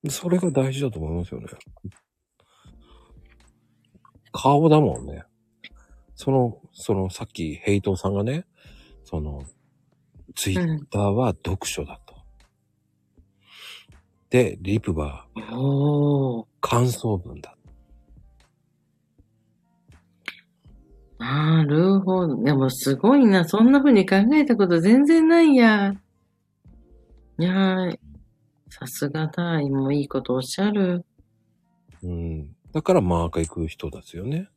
それが大事だと思いますよね。顔だもんね。その、その、さっきヘイトさんがね、その、ツイッターは読書だと。で、リプは。感想文だ。なるほど。でもすごいな。そんな風に考えたこと全然ないや。いやー、さすがだ。もういいことおっしゃる。うん。だからマーカー行く人ですよね。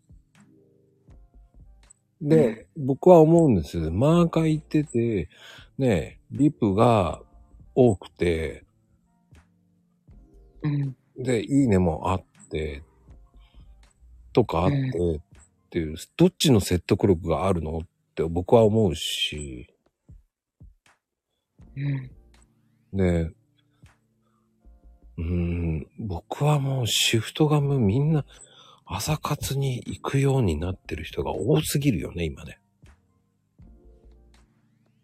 で、僕は思うんです。マーカー行ってて、ね、リプが多くて、うん。で、いいねもあって、とかあって、っていう、どっちの説得力があるのって僕は思うし、うん。で、うーん、僕はもうシフトがもうみんな朝活に行くようになってる人が多すぎるよね、今ね。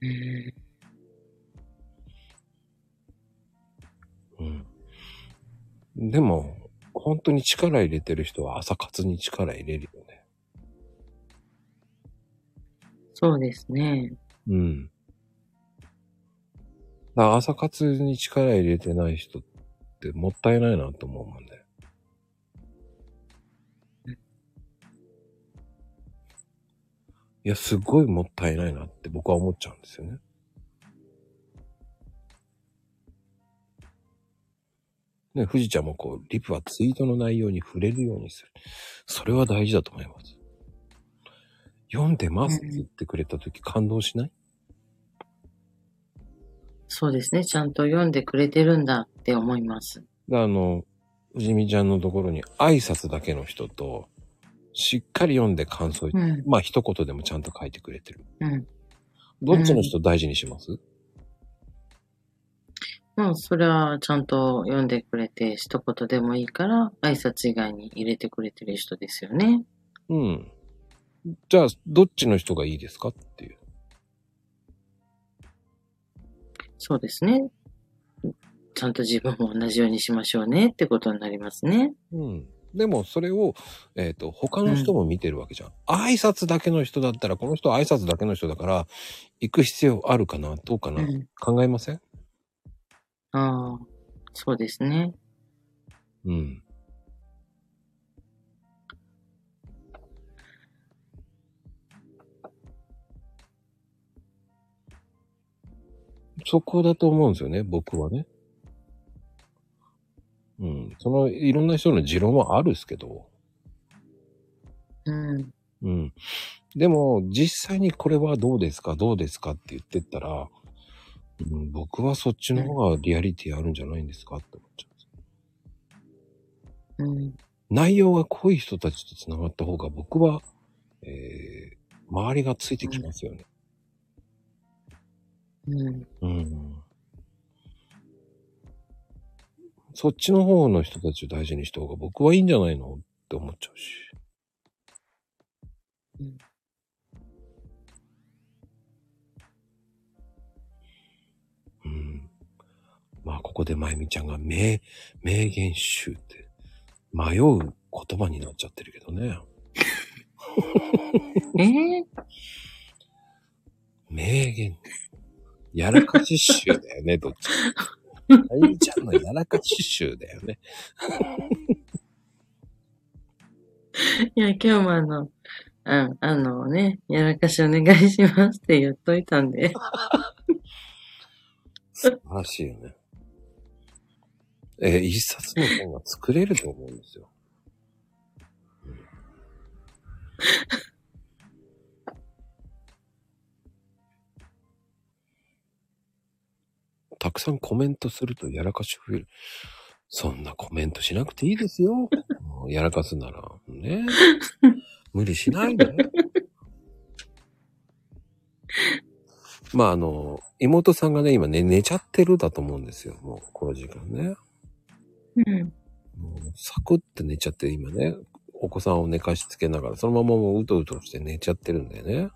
うん。うん。でも、本当に力入れてる人は朝活に力入れるよね。そうですね。うん。だ朝活に力入れてない人ってもったいないなと思うもんね。いや、すごいもったいないなって僕は思っちゃうんですよね。ね、富士ちゃんもこう、リプはツイートの内容に触れるようにする。それは大事だと思います。読んでますって言ってくれたとき感動しない？そうですね。ちゃんと読んでくれてるんだって思います。あの、藤見ちゃんのところに挨拶だけの人と、しっかり読んで感想うん。まあ一言でもちゃんと書いてくれてる。うん。どっちの人大事にします、もうそれはちゃんと読んでくれて、一言でもいいから、挨拶以外に入れてくれてる人ですよね。うん。じゃあ、どっちの人がいいですかっていう。そうですね。ちゃんと自分も同じようにしましょうねってことになりますね。うん。でも、それを、えっ、と、他の人も見てるわけじゃん。挨拶だけの人だったら、この人は挨拶だけの人だから、行く必要あるかなどうかな、うん。考えません？ああ、そうですね。うん。そこだと思うんですよね、僕はね。うん。その、いろんな人の持論はあるんですけど。うん。うん。でも、実際にこれはどうですかどうですかって言ってったら、うん、僕はそっちの方がリアリティあるんじゃないんですかって思っちゃうんです。うん。内容が濃い人たちと繋がった方が僕は、えー、周りがついてきますよね。うん。うん。そっちの方の人たちを大事にした方が僕はいいんじゃないのって思っちゃうし。うんうん。まあ、ここでまゆみちゃんが名、名言集って迷う言葉になっちゃってるけどね。ええ名言。やらかし集だよね、どっちか。まゆみちゃんのやらかし集だよね。いや、今日もあの、ああのね、やらかしお願いしますって言っといたんで。素晴らしいよね。えー一冊の本が作れると思うんですよ。うんたくさんコメントするとやらかし増える。そんなコメントしなくていいですよ。も うやらかすなら。ね。無理しないで。まああの、妹さんがね、今ね、寝ちゃってるだと思うんですよ。もう、この時間ね。うん。もうサクって寝ちゃって、今ね、お子さんを寝かしつけながら、そのままもううとうとして寝ちゃってるんだよね。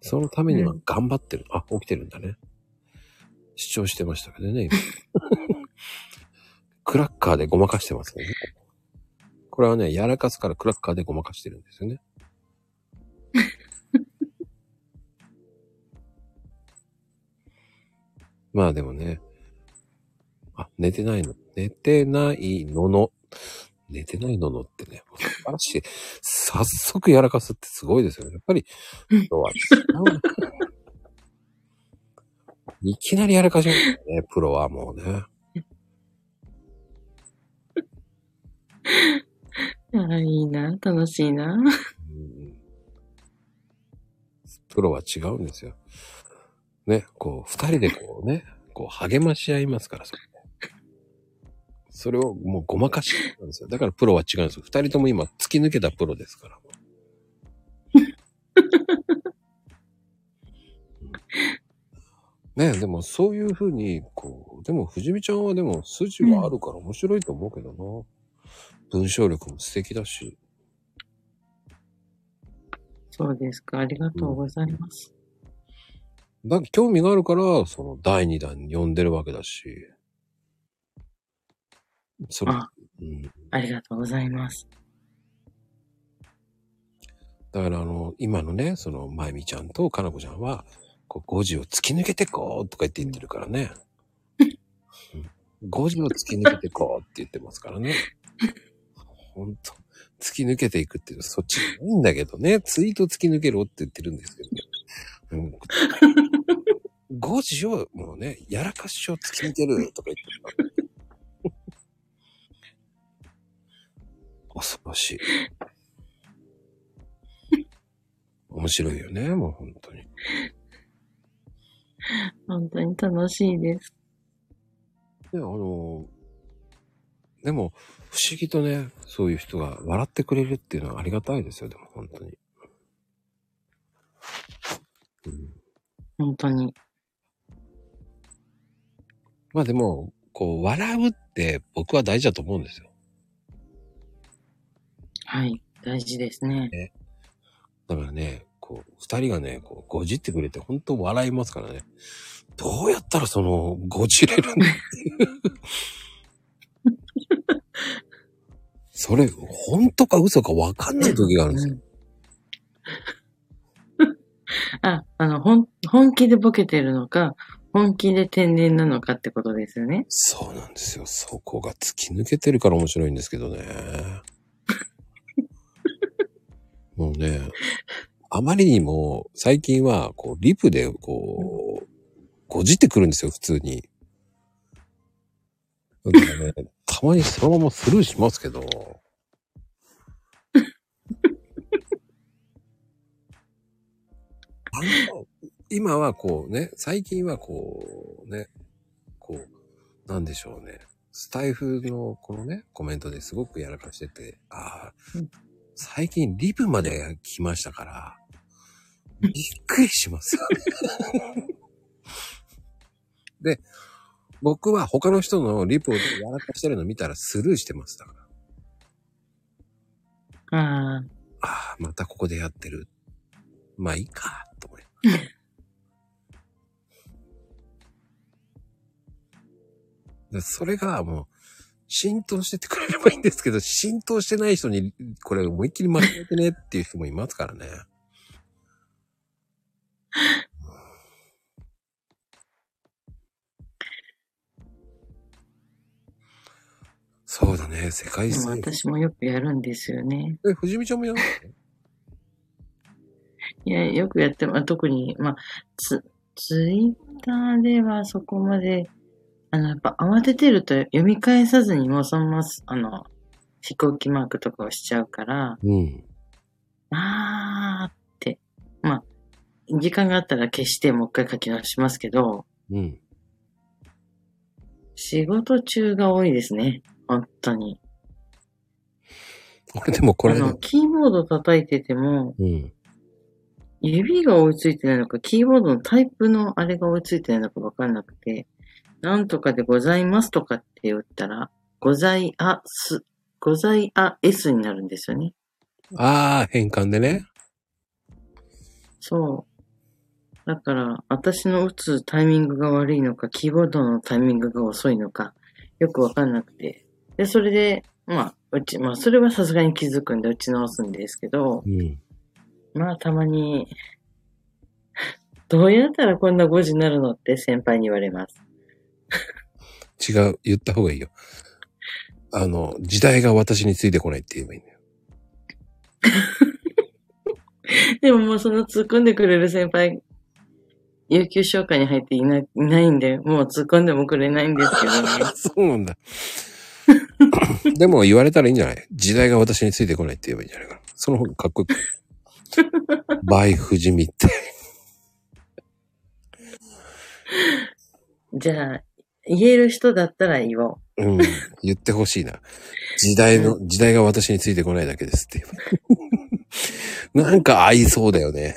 そのためにはうん頑張ってる。あ、起きてるんだね。主張してましたけどね、今 クラッカーでごまかしてますね。これはね、やらかすからクラッカーでごまかしてるんですよね。まあでもね、あ、寝てないの。寝てないのの。寝てないののってね、素晴らしい。早速やらかすってすごいですよね。やっぱり、人は違うな。いきなりやらかしね、プロはもうね。ああ、いいな、楽しいな。うんプロは違うんですよ。ね、こう、二人でこうね、こう励まし合いますから、それそれをもうごまかしなんですよ。だからプロは違うんですよ。二人とも今突き抜けたプロですから。ねでもそういうふうに、こう、でも藤見ちゃんはでも筋があるから面白いと思うけどな。文章力も素敵だし。そうですか。ありがとうございます。だ興味があるから、その第2弾に読んでるわけだし。それ、あ、うん。ありがとうございます。だからあの、今のね、その、まゆみちゃんとかなこちゃんは、こう、5時を突き抜けてこうとか言って言ってるからね。5時を突き抜けてこうって言ってますからね。ほんと。突き抜けていくっていうのはそっちじゃないんだけどね。ツイート突き抜けろって言ってるんですけど。うん、5時をもうね、やらかしを突き抜けるとか言ってるから恐ろしい。面白いよね、もう本当に。本当に楽しいです。で、あの、でも、不思議とね、そういう人が笑ってくれるっていうのはありがたいですよ、でも本当に。うん、本当に。まあでも、こう、笑うって僕は大事だと思うんですよ。はい。大事ですね。だからね、こう、二人がね、こう、ごじってくれて本当笑いますからね。どうやったらその、ごじれるんだ？っていう。それ、本当か嘘か分かんない時があるんですよ。うん あ、あの、本、本気でボケてるのか、本気で天然なのかってことですよね。そうなんですよ。そこが突き抜けてるから面白いんですけどね。もうね、あまりにも最近は、こう、リプで、こう、ごじってくるんですよ、普通に。だからね、たまにそのままスルーしますけど。あの今はこうね、最近はこうね、こう、なんでしょうね。スタイフのこのね、コメントですごくやらかしてて、ああ、うん最近リプまで来ましたから、びっくりします。で、僕は他の人のリプをやらかしてるの見たらスルーしてますだから。ああ、ああ、またここでやってる。まあいいか、と思い でそれがもう、浸透してってくれればいいんですけど、浸透してない人に、これ思いっきり間違えてねっていう人もいますからね。そうだね、世界でも遺産。私もよくやるんですよね。え、藤見ちゃんもやる いや、よくやって、まあ、特に、まあ、ツ、ツイッターではそこまで、あの、やっぱ慌ててると読み返さずにもうそのまま、あの、飛行機マークとかをしちゃうから、のうん。あーって、まあ、時間があったら消してもう一回書き直しますけど、うん。仕事中が多いですね。本当に。俺 でもこれねあの、キーボード叩いてても、うん。指が追いついてないのか、キーボードのタイプのあれが追いついてないのかわかんなくて、なんとかでございますとかって言ったら、ございあす、ございあ S になるんですよね。ああ、変換でね。そう。だから、私の打つタイミングが悪いのか、キーボードのタイミングが遅いのか、よくわかんなくて。で、それで、まあ、うち、まあ、それはさすがに気づくんで打ち直すんですけど、うん。まあ、たまに、どうやったらこんな5時になるのって先輩に言われます。違う、言った方がいいよ。あの、時代が私についてこないって言えばいいんだよ。でももうその突っ込んでくれる先輩、有給消化に入っていないいないんで、もう突っ込んでもくれないんですけどね。そうなんだ。でも言われたらいいんじゃない？時代が私についてこないって言えばいいんじゃないかな。その方がかっこよく。バイフジミって。じゃあ、言える人だったら言おう。うん。言ってほしいな。時代の、時代が私についてこないだけですって言えば。なんか合いそうだよね。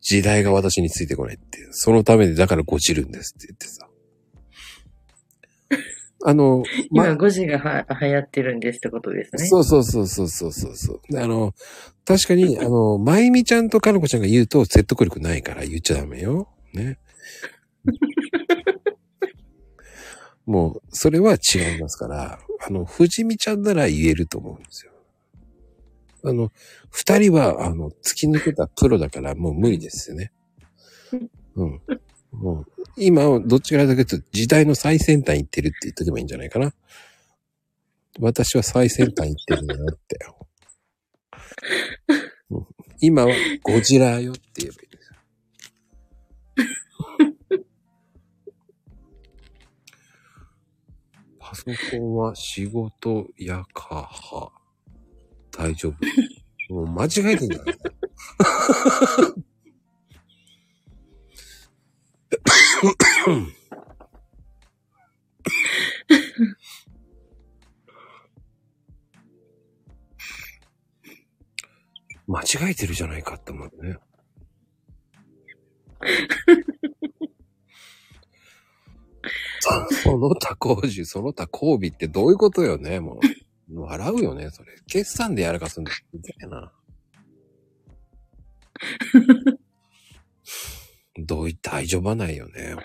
時代が私についてこないって。そのためでだからごちるんですって言ってさ。あの、ま今5時がは流行ってるんですってことですね。そうそうそうそうそうそうそう。であの、確かに、あの、まゆみちゃんとかのこちゃんが言うと説得力ないから言っちゃダメよ。ね。もう、それは違いますから、あの、藤見ちゃんなら言えると思うんですよ。あの、二人は、あの、突き抜けたプロだからもう無理ですよね。うん。もう、今はどっちからだけというと時代の最先端行ってるって言っとけばいいんじゃないかな。私は最先端行ってるんだよって。うん今はゴジラよって言えばいいです パソコンは仕事やかは。大丈夫。もう間違えてんじゃない？間違えてるじゃないかって思うね。その他工事、その他交尾ってどういうことよね、もう。笑うよね、それ。決算でやらかすんだ。みたいな。どういった大丈夫はないよね。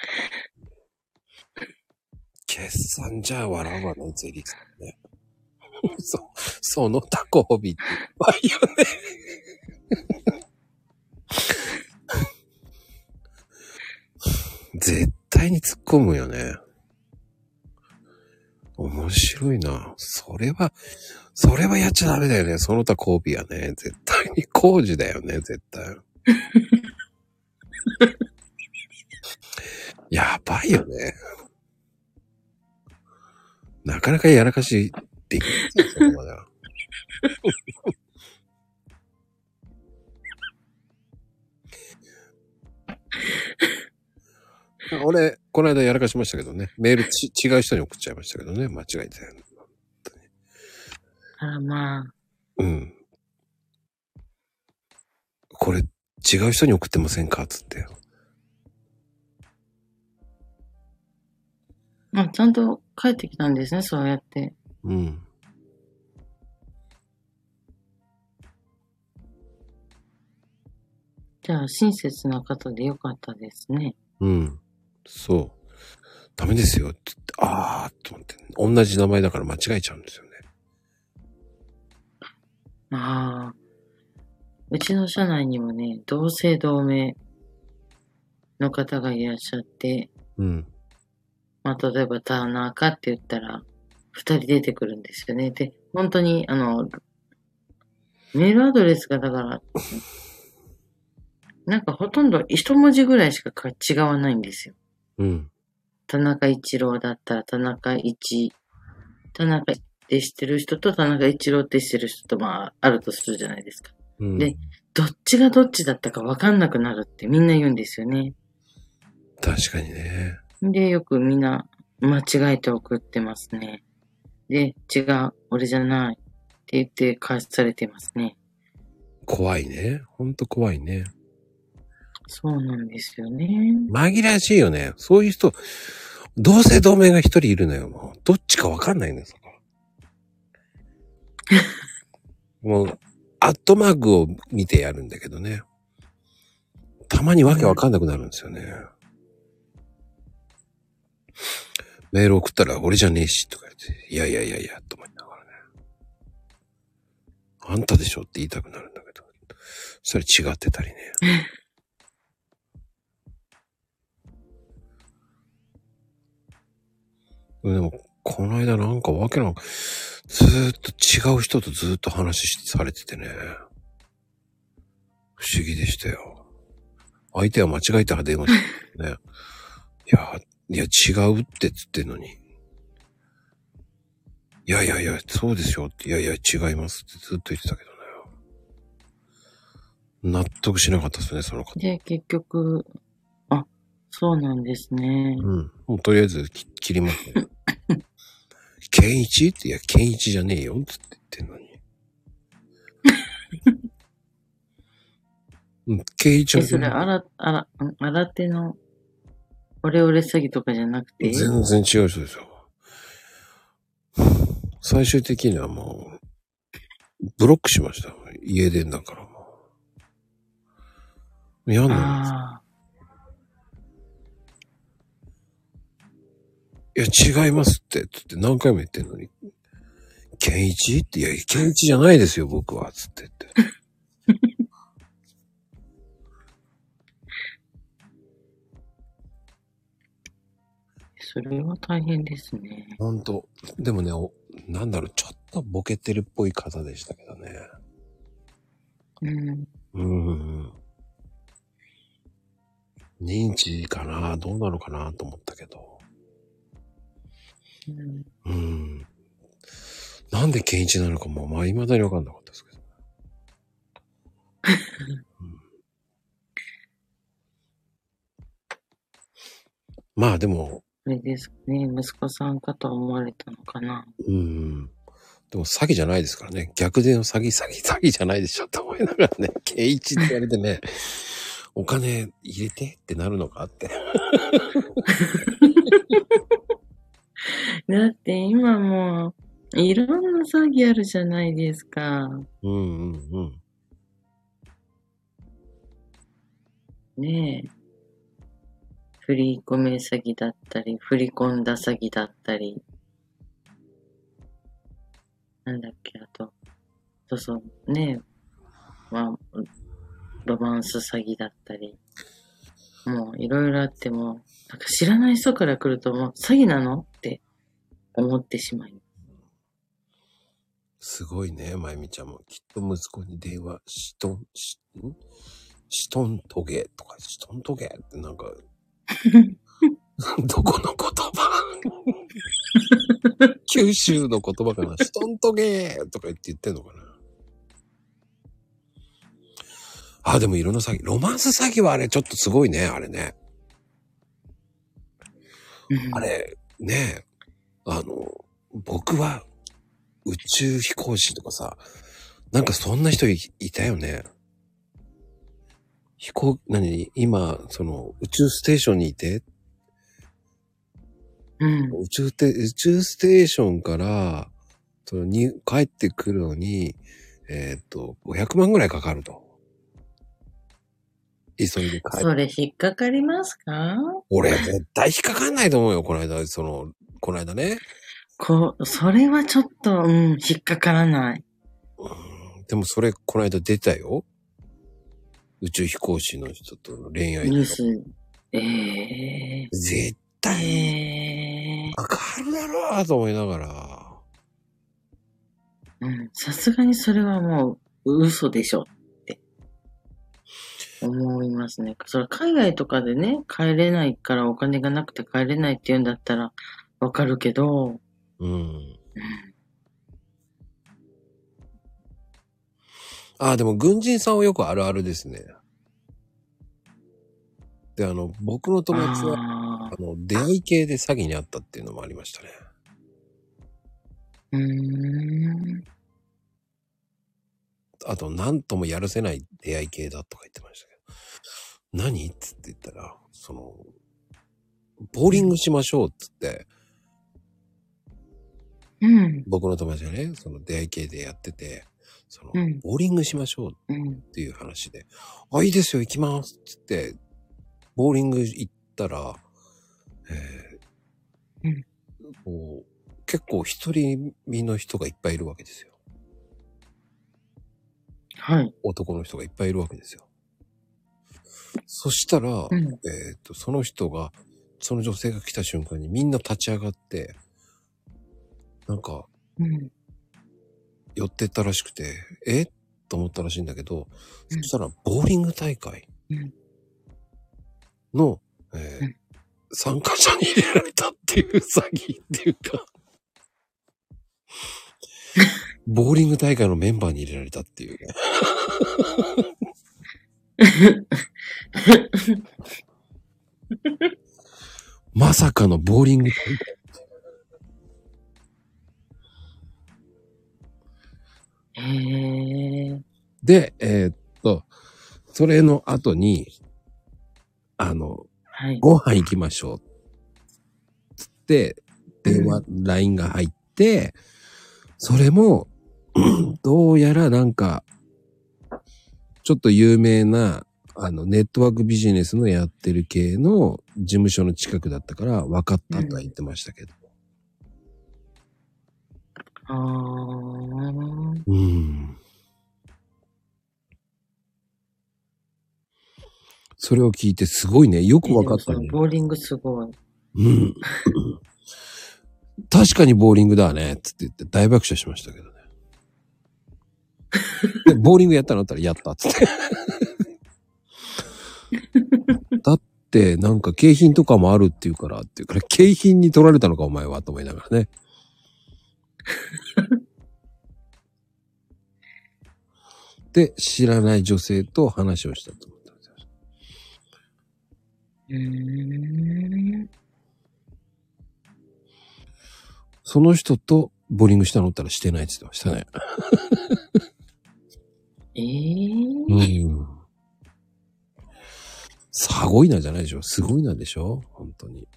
決算じゃ笑うわね、税理士さんね。そ、その他交尾っていっぱいよね。絶対に突っ込むよね。面白いな。それは、それはやっちゃダメだよね。その他交尾はね。絶対に工事だよね、絶対。やばいよね。なかなかやらかしできないですよ、そこまでは。俺、この間やらかしましたけどね。メールち違う人に送っちゃいましたけどね。間違えて。あらまあ。うん。これ、違う人に送ってませんか？つって。まあ、ちゃんと帰ってきたんですね、そうやって。うん。じゃあ、親切な方でよかったですね。うん。そう。ダメですよって言って、あーと思って、同じ名前だから間違えちゃうんですよね。ああ。うちの社内にもね、同姓同名の方がいらっしゃって、うん。まあ、例えば田中って言ったら、二人出てくるんですよね。で、本当に、あの、メールアドレスがだから、なんかほとんど一文字ぐらいしかか違わないんですよ。うん。田中一郎だったら田中一、田中って知ってる人と田中一郎って知ってる人とまああるとするじゃないですか。うん。でどっちがどっちだったかわかんなくなるってみんな言うんですよね。確かにね。で、よくみんな間違えて送ってますね。で、違う、俺じゃないって言って返されてますね。怖いね。ほんと怖いね。そうなんですよね。紛らわしいよね。そういう人、同姓同名が一人いるのよ、もう。どっちかわかんないんですよ。もう、アットマークを見てやるんだけどね。たまにわけわかんなくなるんですよね。メール送ったら俺じゃねえし、とか言って、いやいやいやいや、と思いながらね。あんたでしょって言いたくなるんだけど、それ違ってたりね。でも、この間なんかわけなく、ずーっと違う人とずーっと話しされててね。不思議でしたよ。相手は間違えたら電話してね。いや、いや違うってつってんのに。いやいやいや、そうですよって、いやいや違いますってずっと言ってたけどね。納得しなかったですね、その方。で、結局、そうなんですね。うん。もうとりあえずき切りますね。ケンイチって、いや、ケンイチじゃねえよ、つって言ってんのに。うん、ケンイチえ、はそれ、あら、あら、ん新手の、オレオレ詐欺とかじゃなくて、全然違う人ですよ。最終的にはもう、ブロックしました。家電だからもう。嫌なんで？すいや、違いますって、つって何回も言ってんのに。ケンイチって、いや、ケンイチじゃないですよ、僕は、つって言って。それは大変ですね。ほんと。でもね、おなんだろう、ちょっとボケてるっぽい方でしたけどね。うん。うん。認知かなどうなのかなと思ったけど。うんうん。なんで健一なのかも、まあ、未だにわかんなかったですけど。うんまあでも、あれですかね、息子さんかと思われたのかな。うん。でも詐欺じゃないですからね。逆での詐欺、詐欺、詐欺じゃないでしょって思いながらね、圭一って言われてね、お金入れてってなるのかって。だって今もう、いろんな詐欺あるじゃないですか。うんうんうん。ねえ。振り込め詐欺だったり、振り込んだ詐欺だったり。なんだっけ、あと。そうそう、ねえ。まあ、ロマンス詐欺だったり。もういろいろあっても、なんか知らない人から来るともう詐欺なのって思ってしまい。すごいね、まゆみちゃんも。きっと息子に電話しとん、し、ん？しとんとげとか、しとんとげってなんか、どこの言葉？九州の言葉かなしとんとげとか言って言ってんのかなあ、でもいろんな詐欺。ロマンス詐欺はあれちょっとすごいね、あれね。あれ、ねえ、あの、僕は宇宙飛行士とかさ、なんかそんな人いいたよね。飛行、何今、その、宇宙ステーションにいて、うん。宇宙て、宇宙ステーションから、そのに、帰ってくるのに、えーっと、500万ぐらいかかると。急いで帰る。それ引っかかりますか？俺、絶対引っかかんないと思うよ、この間、その、この間ね。こう、それはちょっと、うん、引っかからない。うんでもそれ、この間出たよ。宇宙飛行士の人との恋愛ニュース。ええ絶ー。対、ええわかるだろうと思いながら。うん。さすがにそれはもう、嘘でしょ。思いますね。それ海外とかでね、帰れないからお金がなくて帰れないって言うんだったら、わかるけど、うん。うん。ああ、でも軍人さんはよくあるあるですね。で、あの、僕の友達は、ああの、出会い系で詐欺にあったっていうのもありましたね。ーうーん。あと、なんともやるせない出会い系だとか言ってましたけど。何？っつって言ったら、その、ボーリングしましょうっつって、うん。僕の友達がね、その出会い系でやってて、その、うんボーリングしましょううん。っていう話で、あ、いいですよ、行きますっつって、ボーリング行ったら、えーうんこう結構一人身の人がいっぱいいるわけですよ。はい。男の人がいっぱいいるわけですよ。そしたら、うん。えっ、と、その人が、その女性が来た瞬間にみんな立ち上がって、なんか、うん。寄ってったらしくて、え？と思ったらしいんだけど、うんそしたら、ボーリング大会うんの、えーうん参加者に入れられたっていう詐欺っていうか、ボーリング大会のメンバーに入れられたっていうね。まさかのボーリング。で、えーっと、それの後に、あの、はい。ご飯行きましょう。つって、電話、LINE が入って、それも、どうやらなんか、ちょっと有名な、あの、ネットワークビジネスのやってる系の事務所の近くだったから分かったとは言ってましたけど。あー。うん。それを聞いてすごいね。よく分かったね。ボーリングすごい。うん。確かにボーリングだね。つって言って大爆笑しましたけどね。でボーリングやったのって言ったらやったっつって。だっってなんか景品とかもあるっていうからっていうから、景品に取られたのかお前はと思いながらね。で、知らない女性と話をしたと思ったんですよ。うーん。その人とボーリングしたのったらしてないって言ってましたね。ええうん。すごいなじゃないでしょ？すごいなでしょ？本当に。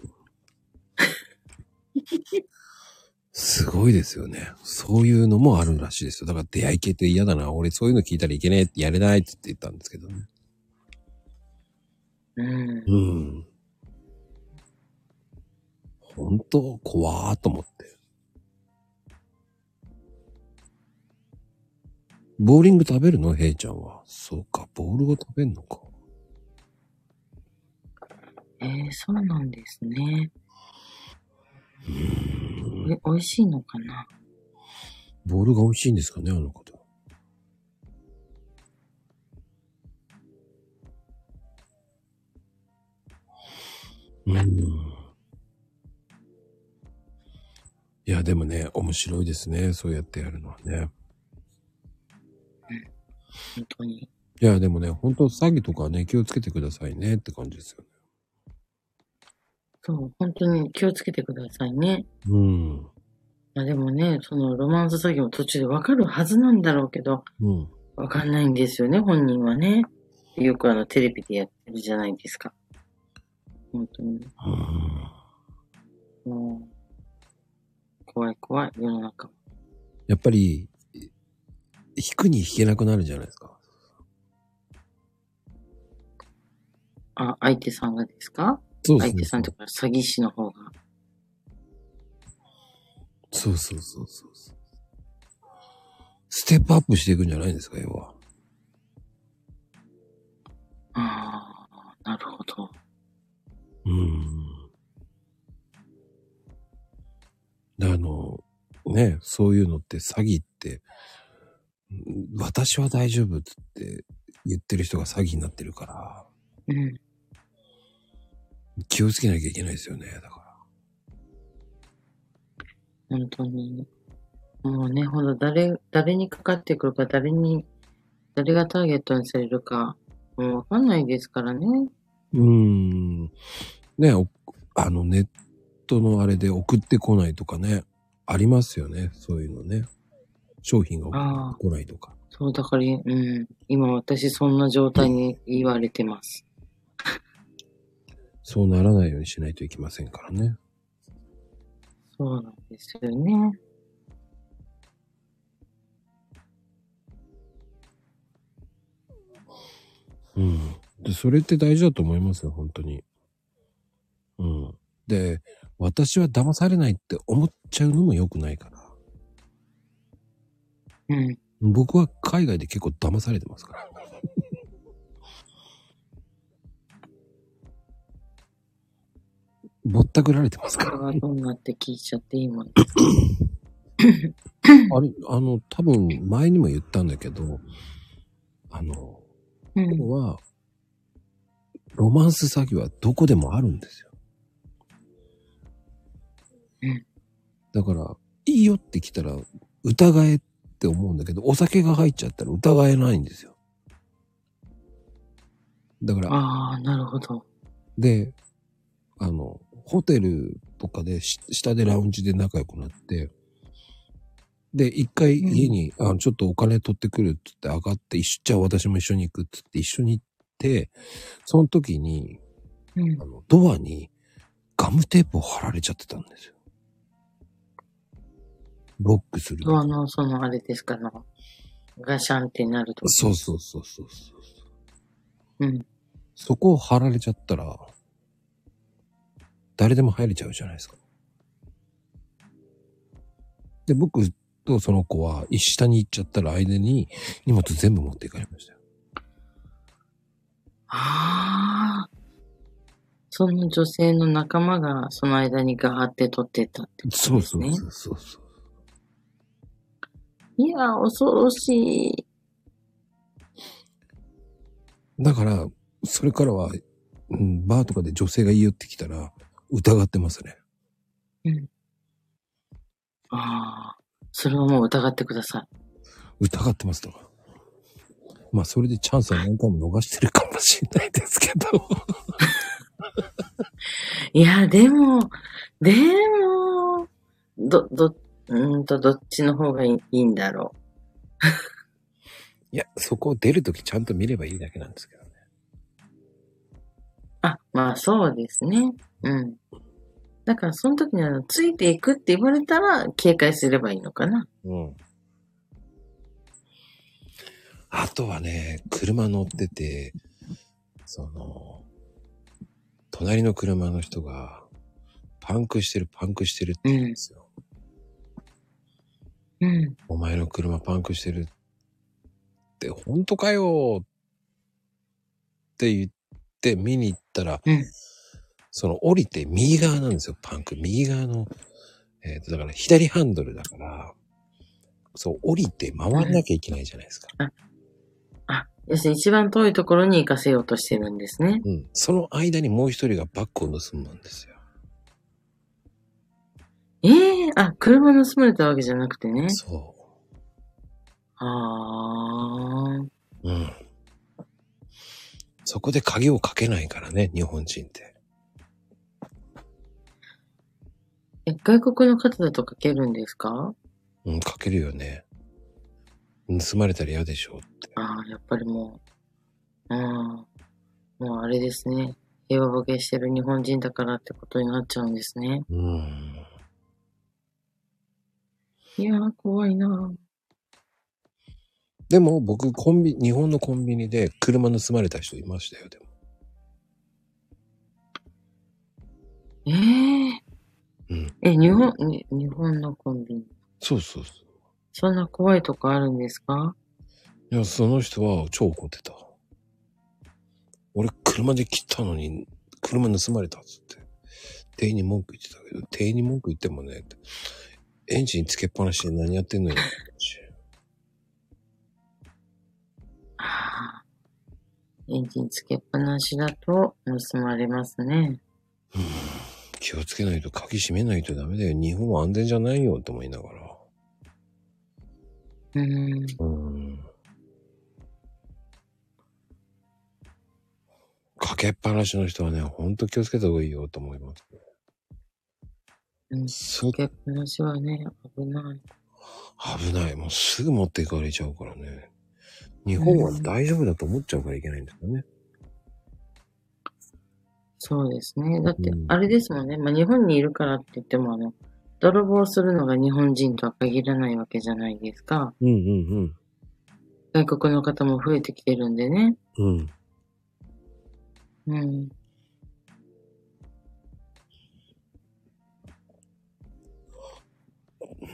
すごいですよね。そういうのもあるらしいですよ。だから出会い系って嫌だな。俺そういうの聞いたらいけねえってやれないって言ったんですけどね。うん。うん。本当怖ーと思って。ボーリング食べるの？ヘイちゃんは。そうか、ボールを食べんのか。えー、そうなんですね。うーん。え、美味しいのかな？ボールが美味しいんですかね、あの方。うん。いや、でもね、面白いですね。そうやってやるのはね。本当に。いや、でもね、本当詐欺とかね、気をつけてくださいねって感じですよね。そう、本当に気をつけてくださいね。うん。まあでもね、そのロマンス詐欺も途中でわかるはずなんだろうけど、うん。わかんないんですよね、本人はね。よくあのテレビでやってるじゃないですか。本当に。うんもう、怖い怖い、世の中。やっぱり、引くに引けなくなるじゃないですか？あ、相手さんがですか？そうそう相手さんとか詐欺師の方が。そうそうそうそうそう。ステップアップしていくんじゃないんですか、要は。ああ、なるほど。うーん。であの、ね、そういうのって詐欺って、うん私は大丈夫って言ってる人が詐欺になってるから、うん。気をつけなきゃいけないですよね、だから。本当に。もうね、ほんと誰、誰にかかってくるか、誰に、誰がターゲットにされるか、もうわかんないですからね。うーん。ね、おあの、ネットのあれで送ってこないとかね、ありますよね、そういうのね。商品が送ああってこないとか。そう、だから、うん。今私そんな状態に言われてます。そうならないようにしないといけませんからね。そうなんですよね。うん。で、それって大事だと思いますよ、本当に。うん。で、私は騙されないって思っちゃうのも良くないから。うん。僕は海外で結構騙されてますから。ぼったくられてますから。はどんなって聞いちゃっていいもんですかあれ、あの、多分前にも言ったんだけど、あの、うん。要は、ロマンス詐欺はどこでもあるんですよ。うんだから、いいよって来たら疑えって思うんだけど、お酒が入っちゃったら疑えないんですよ。だから、ああ、なるほど。で、あの、ホテルとかでし下でラウンジで仲良くなって、で、一回家に、あの、ちょっとお金取ってくるって言って上がって、一緒、じゃあ私も一緒に行くって言って一緒に行って、その時に、うんあ。の、ドアにガムテープを貼られちゃってたんですよ。ロックする。ドアの、その、あれですかの、ガシャンってなると。そうそうそうそうそう。うん。そこを貼られちゃったら、誰でも入れちゃうじゃないですか。で、僕とその子は、一下に行っちゃったら間に荷物全部持っていかれましたよ。ああ。その女性の仲間がその間にガーって取ってったってことですね。そうそうそうそう。いや、恐ろしい。だから、それからは、うん、バーとかで女性が言い寄ってきたら疑ってますね。ああ、それはもう疑ってください。疑ってますとか。まあそれでチャンスは何回も逃してるかもしれないですけど。いや、でも、でも、ど、ど、うーんと、どっちの方がいいんだろいや、そこを出るときちゃんと見ればいいだけなんですけどね。う。あ、まあそうですね。うん。だからその時にあの、ついていくって言われたら警戒すればいいのかな。うん。あとはね、車乗ってて、その、隣の車の人が、パンクしてる、パンクしてるって言うんですよ。うん。お前の車パンクしてるって、本当かよって言って見に行ったら、うんその降りて右側なんですよ、パンク。右側の、えっ、と、だから左ハンドルだから、そう、降りて回んなきゃいけないじゃないですか。あ、要するに一番遠いところに行かせようとしてるんですね。うん。その間にもう一人がバッグを盗むんですよ。ええあ、車盗まれたわけじゃなくてね。そああ。う。うん。そこで鍵をかけないからね、日本人って。え、外国の方だとかけるんですか？うん、かけるよね。盗まれたら嫌でしょって。ああ、やっぱりもう、うん。もうあれですね。平和ボケしてる日本人だからってことになっちゃうんですね。うん。いやー、怖いなでも僕、コンビ、日本のコンビニで車盗まれた人いましたよ、でも。ええうん。え、日本、に日本のコンビニ？そうそうそそんな怖いとこあるんですか？う。いや、その人は超怒ってた。俺、車で来たのに、車盗まれたっつって。店員に文句言ってたけど、店員に文句言ってもね、エンジンつけっぱなしで何やってんのよ。エンジンつけっぱなしだと盗まれますね。うん気をつけないと鍵閉めないとダメだよ。日本は安全じゃないよと思いながら。うーん。うん。かけっぱなしの人はね、ほんと気をつけた方がいいよと思います。うん。そつけっぱなしはね、危ない。危ない。もうすぐ持っていかれちゃうからね。日本は大丈夫だと思っちゃうからいけないんだよね。そうですね。だってう、んあれですもんね。まあ、日本にいるからって言っても、あの、泥棒するのが日本人とは限らないわけじゃないですか。うんうん外国の方も増えてきてるんでね。うん。うん。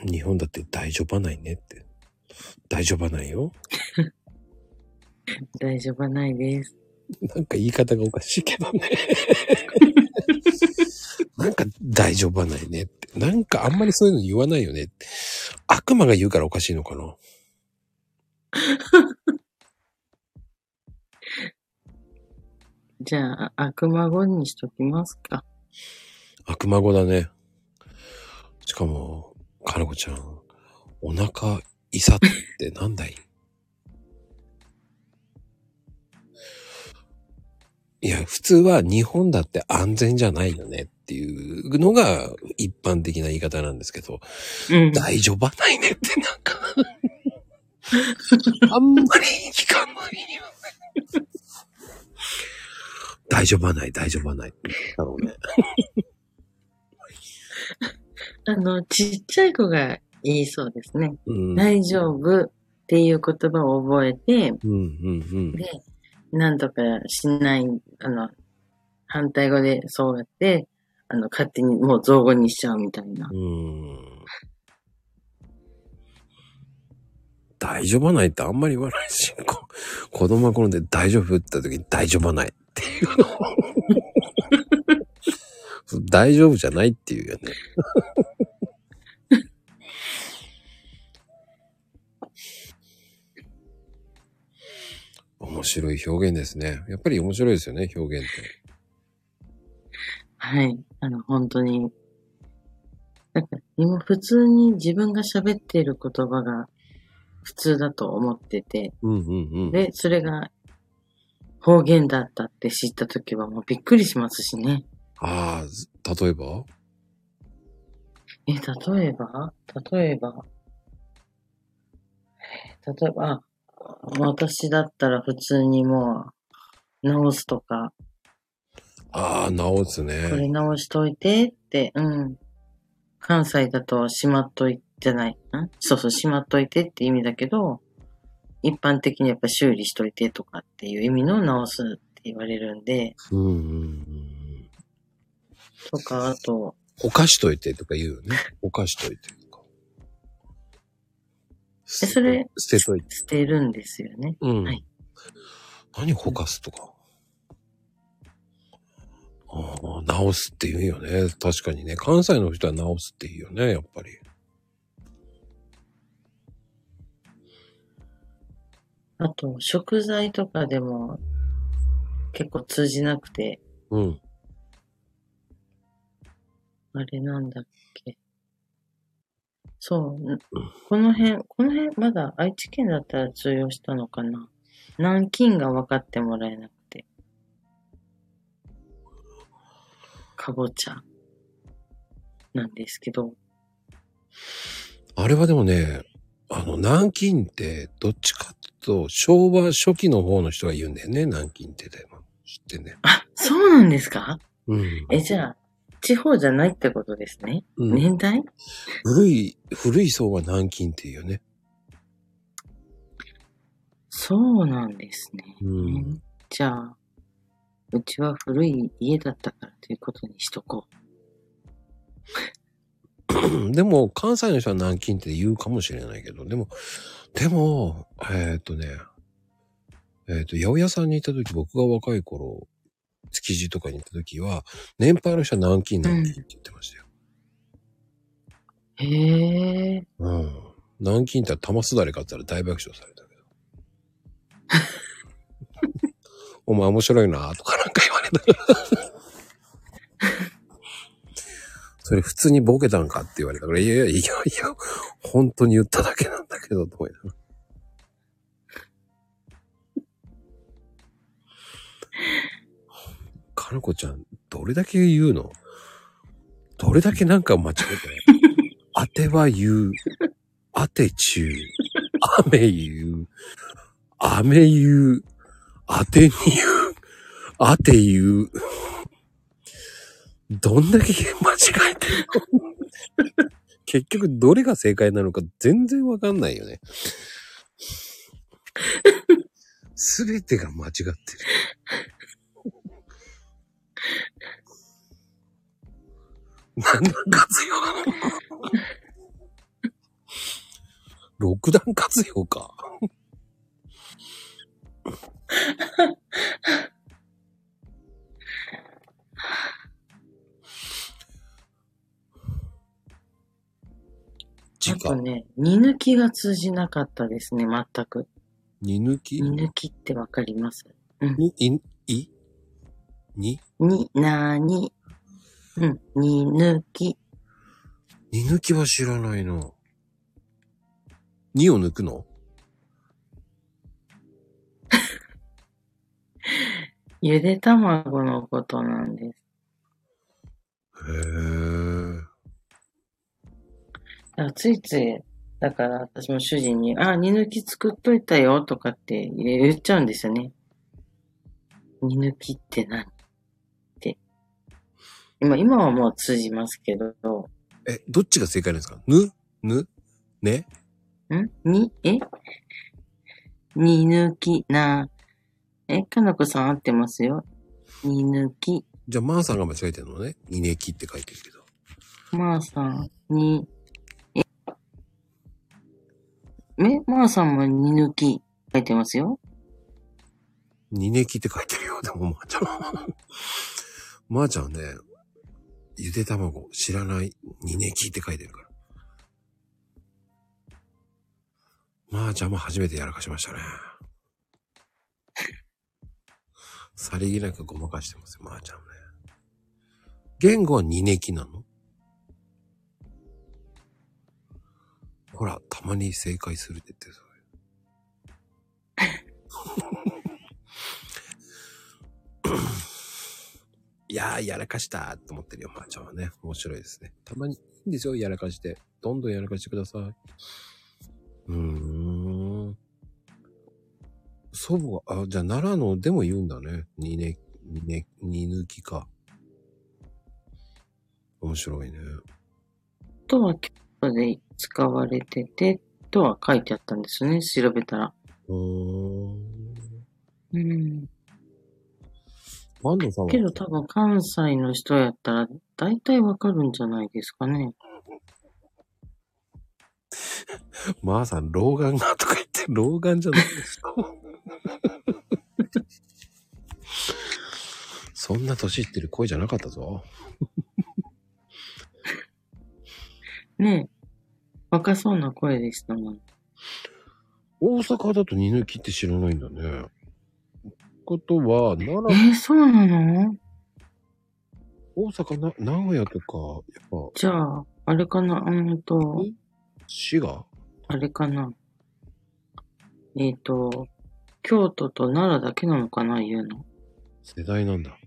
日本だって大丈夫はないねって。大丈夫はないよ。大丈夫はないです。なんか言い方がおかしいけどね。なんか大丈夫はないねって。なんかあんまりそういうの言わないよねって。悪魔が言うからおかしいのかな。じゃあ、悪魔語にしときますか。悪魔語だね。しかも、かなこちゃん、お腹いさってなんだい？いや、普通は日本だって安全じゃないよねっていうのが一般的な言い方なんですけど、うん。大丈夫？はないねってなんか、あんまり聞かないよね。大丈夫？はない、大丈夫？はない？って言ったのね。あの、ちっちゃい子が言いそうですね。うん。大丈夫っていう言葉を覚えて、うん、うん、うん。で、なんとかしない、あの、反対語でそうやって、あの、勝手にもう造語にしちゃうみたいな。大丈夫はないってあんまり言わないし、こ子供が転んで大丈夫って言った時に大丈夫はないっていうのを 大丈夫じゃないっていうよね。面白い表現ですね。やっぱり面白いですよね、表現って。はい。あの、本当に。なんか、今普通に自分が喋っている言葉が普通だと思ってて、うんうんうん。で、それが方言だったって知ったときはもうびっくりしますしね。ああ、ず例えば？え、例えば？例えば？え例えば、あ、私だったら普通にもう直すとか、ああ、直すこれね。直しといてって、うん。関西だとしまっといてない。んそうそう、しまっといてって意味だけど、一般的にやっぱ修理しといてとかっていう意味の直すって言われるんで、うんうんうん。とか、あと、お菓しといてとか言うよね。お菓しといてそれ捨てといて。捨てるんですよね。うん。はい何ほかすとか。ああ、直すって言うよね。確かにね。関西の人は直すって言うよね、やっぱり。あと、食材とかでも結構通じなくて、うん。あれなんだっけ。そう、んこの辺、この辺、まだ愛知県だったら通用したのかな？南京が分かってもらえなくて。かぼちゃなんですけど、あれはでもね、あの、南京って、どっちかっていうと、昭和初期の方の人が言うんだよね、南京ってでも。知ってんね。あ、そうなんですか？うん。え、じゃあ、地方じゃないってことですね。うん、年代？古い、古い層が南京っていうよね。そうなんですね。うん。じゃあ、うちは古い家だったからということにしとこでも、関西の人は南京って言うかもしれないけど、でも、でも、えーっ、とね、えーっ、と、八百屋さんに行った時、僕が若い頃、築地とかに行った時は、年配の人は南京南京って言ってましたよ。う。へえ。うん。南京って言ったら玉すだれ買ったら大爆笑されたけど。お前面白いなとかなんか言われた。それ普通にボケたんかって言われたから、いやいやいやいや、本当に言っただけなんだけど、と思いながらかなこちゃん、どれだけ言うの？どれだけなんか間違えて当ては言う。当て中。雨言う。雨言う。当てに言う。当て言う。どんだけ間違えてるの？結局どれが正解なのか全然わかんないよね。すべてが間違ってる。何段活用なの 六段活用か。時間。あとね、煮抜きが通じなかったですね、全く。煮抜き？煮抜きってわかります？に、い、い？にに、なーに？うん、煮抜き。煮抜きは知らないな。煮を抜くの？ゆで卵のことなんです。へえ。ついつい、だから私も主人に、あ、煮抜き作っといたよとかって言っちゃうんですよね。煮抜きって何？今、今はもう通じますけど、え、どっちが正解なんですか？ぬ？ぬ？ね？ん？に、え？煮抜き。な、え、かなこさん合ってますよ。煮抜き、じゃあ、まーさんが間違えてるのね。煮ねきって書いてるけど。まーさん。に、え、え、まーさんも煮抜き書いてますよ。煮ねきって書いてるよ。でも、まーちゃん。まーちゃんはね、ゆで卵知らない煮ねきって書いてるから。まーちゃんも初めてやらかしましたね。さりげなくごまかしてますよ、まーちゃんね。言語は二ネキなの？ほら、たまに正解するって言ってそれ。いやー、やらかしたと思ってるよ、まーちゃんはね。面白いですね。たまにいいんですよ、やらかして。どんどんやらかしてください。うーん。祖母は、あ、じゃあ奈良のでも言うんだね。二ね、二ね、二抜きか。面白いね。とは京都で使われてて、とは書いてあったんですね、調べたら。うーん。うん。さんはけど多分関西の人やったら大体わかるんじゃないですかね。まーさん、老眼がとか言って、老眼じゃないですか。そんな年いってる声じゃなかったぞ。ねえ。若そうな声でしたもん。大阪だと二抜きって知らないんだね。ことは、奈良、えー、そうなの？大阪な、名古屋とか、やっぱ、じゃあ、あれかな、うーんと、滋賀？あれかな？えっ、と、京都と奈良だけなのかな、言うの？世代なんだ。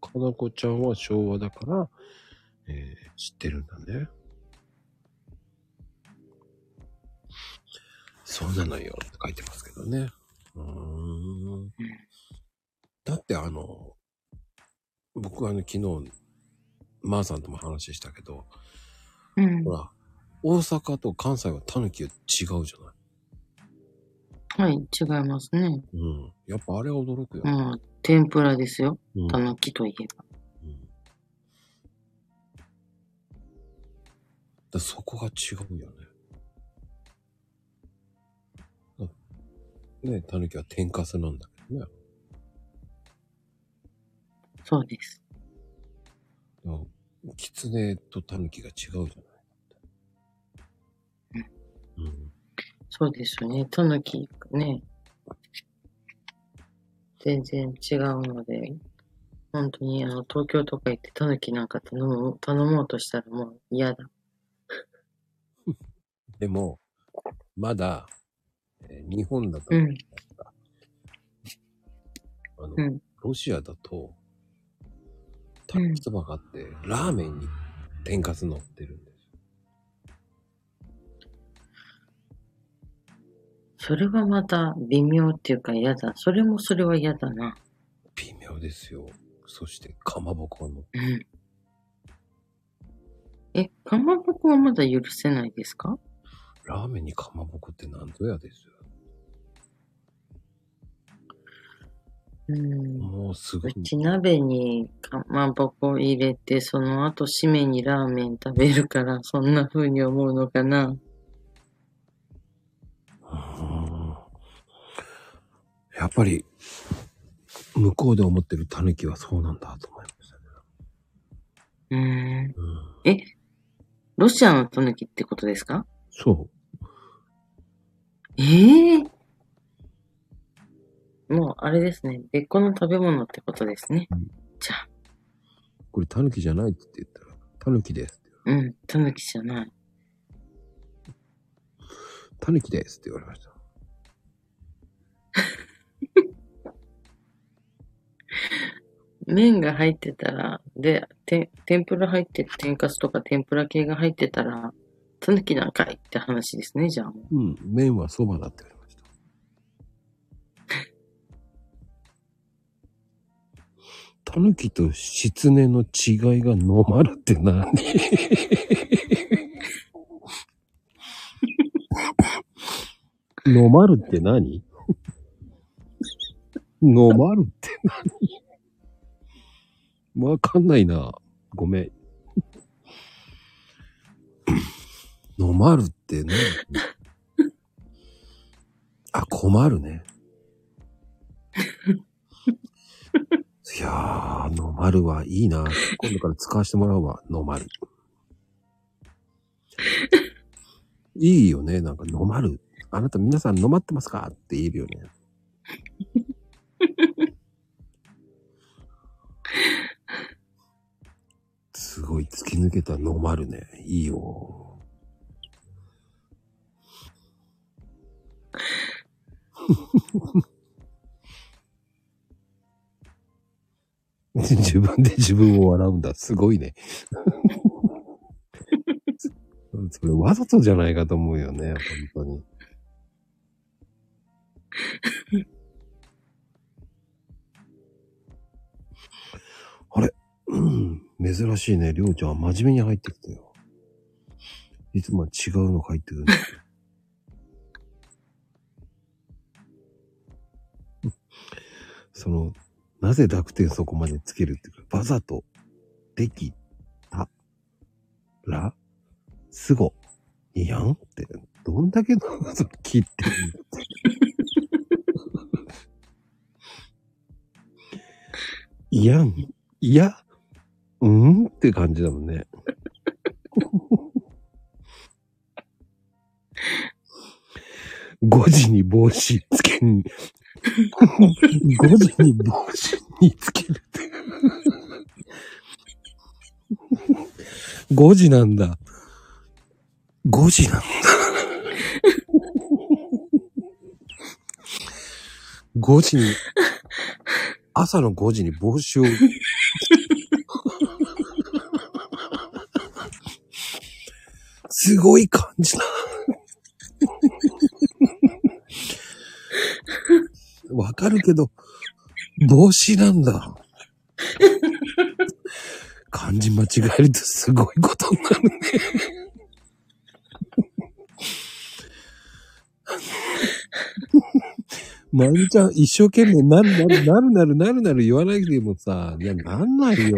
かなこちゃんは昭和だから、えー知ってるんだね。そうなのよって書いてますけどね。うーん。だってあの、僕はあの昨日、まーさんとも話したけど、うんほ。ら、大阪と関西はタヌキは違うじゃない？はい、違いますね。うん。やっぱあれは驚くよ。うん。天ぷらですよ。うんたぬきといえば。うんだそこが違うよね。だね、タヌキは天かすなんだけどね。そうです。キツネとタヌキが違うじゃない。うん。そうですよね。たぬき、ね。全然違うので、本当にあの、東京とか行ってたぬきなんか頼む、頼もうとしたらもう嫌だ。でも、まだ、えー日本だと、うん。あの、うんロシアだと、タヌキそばがあって、ラーメンに天かす乗ってるんですよ。それはまた微妙っていうか嫌だ。それもそれは嫌だな。微妙ですよ。そして、かまぼこの。うん。え、かまぼこはまだ許せないですか？ラーメンにかまぼこってなんぞやです？うん。もうすごい。うち鍋にかまぼこ入れて、その後締めにラーメン食べるから、そんな風に思うのかな。うんやっぱり、向こうで思ってるタヌキはそうなんだと思いましたね。うーん。うん、え、ロシアのタヌキってことですか？そう。ええもう、あれですね。別個の食べ物ってことですね。うんじゃあ、これタヌキじゃないって言ったら、タヌキですって。うん、タヌキじゃない。タヌキですって言われました。麺が入ってたら、で、て、天ぷら入って、天かすとか天ぷら系が入ってたら、タヌキなんかいって話ですね、じゃあもう。うん、麺はそばだって言われまタヌキとシツネの違いが飲まるって何飲まるって何？飲まるって何？わかんないな。ごめん。飲まるって何あ、困るね。いやー、飲まるはいいな。今度から使わせてもらうわ、飲まる。いいよね、なんか飲まる。あなた皆さん飲まってますかって言えるよね。すごい突き抜けたノマルね。いいよ。自分で自分を笑うんだ。すごいね。それわざとじゃないかと思うよね。本当に。あれ？うん。珍しいね。りょうちゃんは真面目に入ってきたよ。いつもは違うの入ってくるんだ。その、なぜ濁点そこまでつけるっていうか、わざと、でき、た、ら、すご、いやんって、どんだけの、その切ってるのいやん、いや、うんって感じだもんね。5時に帽子つけに、5時に帽子につけるって。5時なんだ。5時なんだ。5時に、朝の5時に帽子を、すごい感じだ。わかるけど、帽子なんだ。漢字間違えるとすごいことになるね。まゆみちゃん、一生懸命なるなるなるなるなるなる言わないでもさ、いや、なんないよ。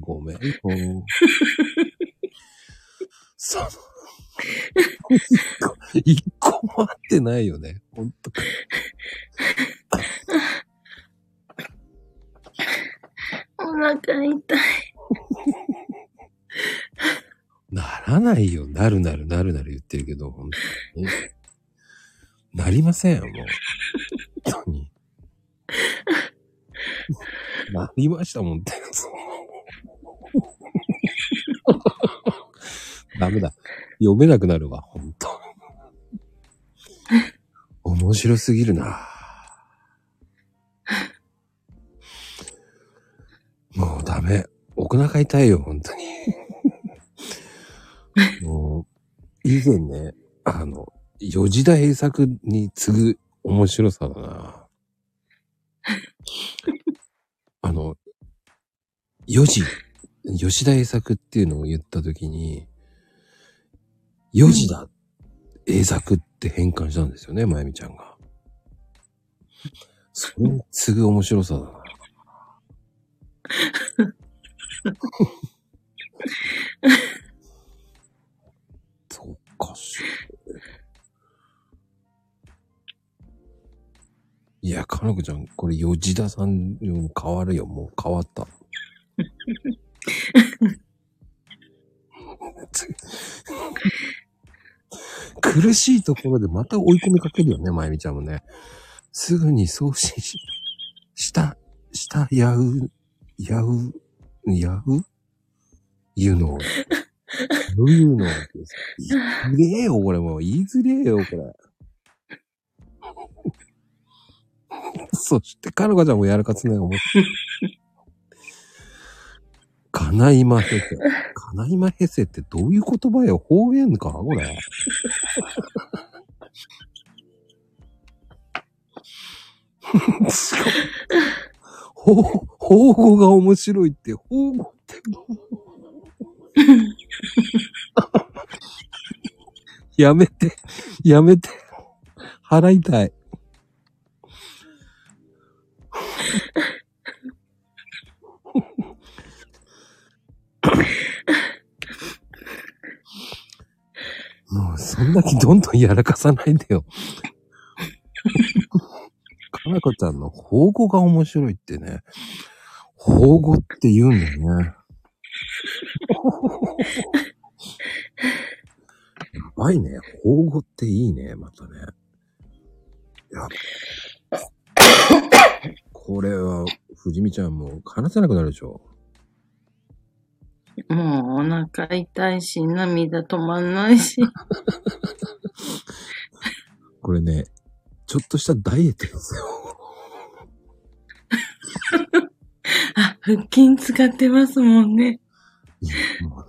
ごめんよ。その、一個も合ってないよね。ほんと。お腹痛い。ならないよ。なるなるなるなる言ってるけど、本当に。なりません、もう。本当に。なりましたもんって。ダメだ。読めなくなるわ、ほんと。面白すぎるな。もうダメ。お腹痛いよ、本当に。もう、以前ね、あの、吉田栄作に次ぐ面白さだな。あの、4時、吉田栄作っていうのを言ったときに、4時だ、栄作って変換したんですよね、まゆみちゃんが。それに次ぐ面白さだな。そっかしいや、かのこちゃん、これ吉田さんに変わるよ。もう変わった。苦しいところでまた追い込みかけるよね、まゆみちゃんもね。すぐに送信し、した、した、やう、やう、やう？言うの。どういうの言いづれえよ、これもう。言いづれえよ、これ。そして、かのかちゃんもやらかつね、思って。かないまへせ。かないまへせってどういう言葉よ方言かこれ。すごい。ほ、方語が面白いって、方語って。やめて、やめて。払いたい。もう、そんなにどんどんやらかさないでよ。かなこちゃんの方語が面白いってね。方語って言うんだよね。やばいね。方語っていいね、またね。やっこれは、藤見ちゃんもう話せなくなるでしょ。もうお腹痛いし、涙止まんないし。これね、ちょっとしたダイエットですよ。あ、腹筋使ってますもんね。いや、もう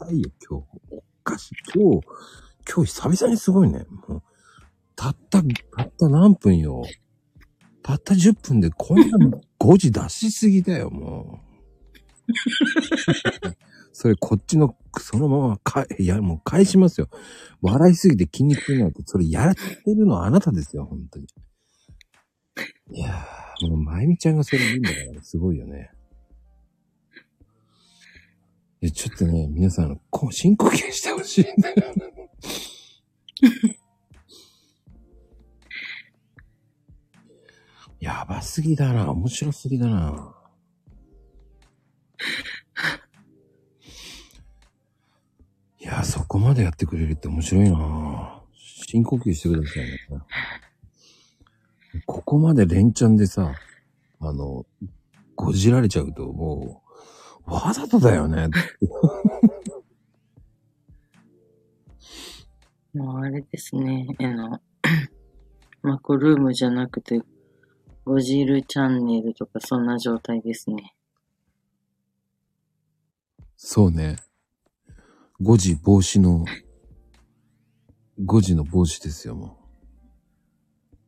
今日、おかしい。今日、今日久々にすごいね。もう、たった、たった何分よ。たった10分でこんな5時出しすぎだよ、もう。それこっちの、そのままか、いや、もう返しますよ。笑いすぎて筋肉痛になると、それやらってるのはあなたですよ、本当に。いやー、もう、まゆみちゃんがそれ言うんだから、すごいよね。いや、ちょっとね、皆さん、こう、深呼吸してほしいんだよ。やばすぎだな。面白すぎだな。いや、そこまでやってくれるって面白いな。深呼吸してくださいね。ここまで連チャンでさ、あの、ごじられちゃうと、もう、わざとだよね。もうあれですね。あの、マコルームじゃなくて、ゴジルチャンネルとかそんな状態ですね。そうね。5時帽子の、5時の帽子ですよ、も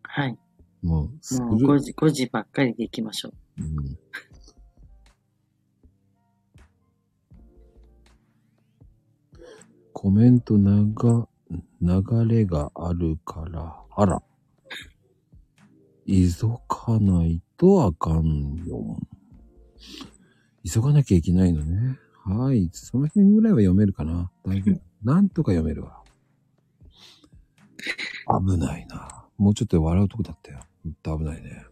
はい。う。もう、すもう5時、5時ばっかりで行きましょう。うんコメント長、流れがあるから、あら。急がないとあかんよ。急がなきゃいけないのね。はい。その辺ぐらいは読めるかな。大丈夫。なんとか読めるわ。危ないな。もうちょっとで笑うとこだったよ。ほんと危ないね。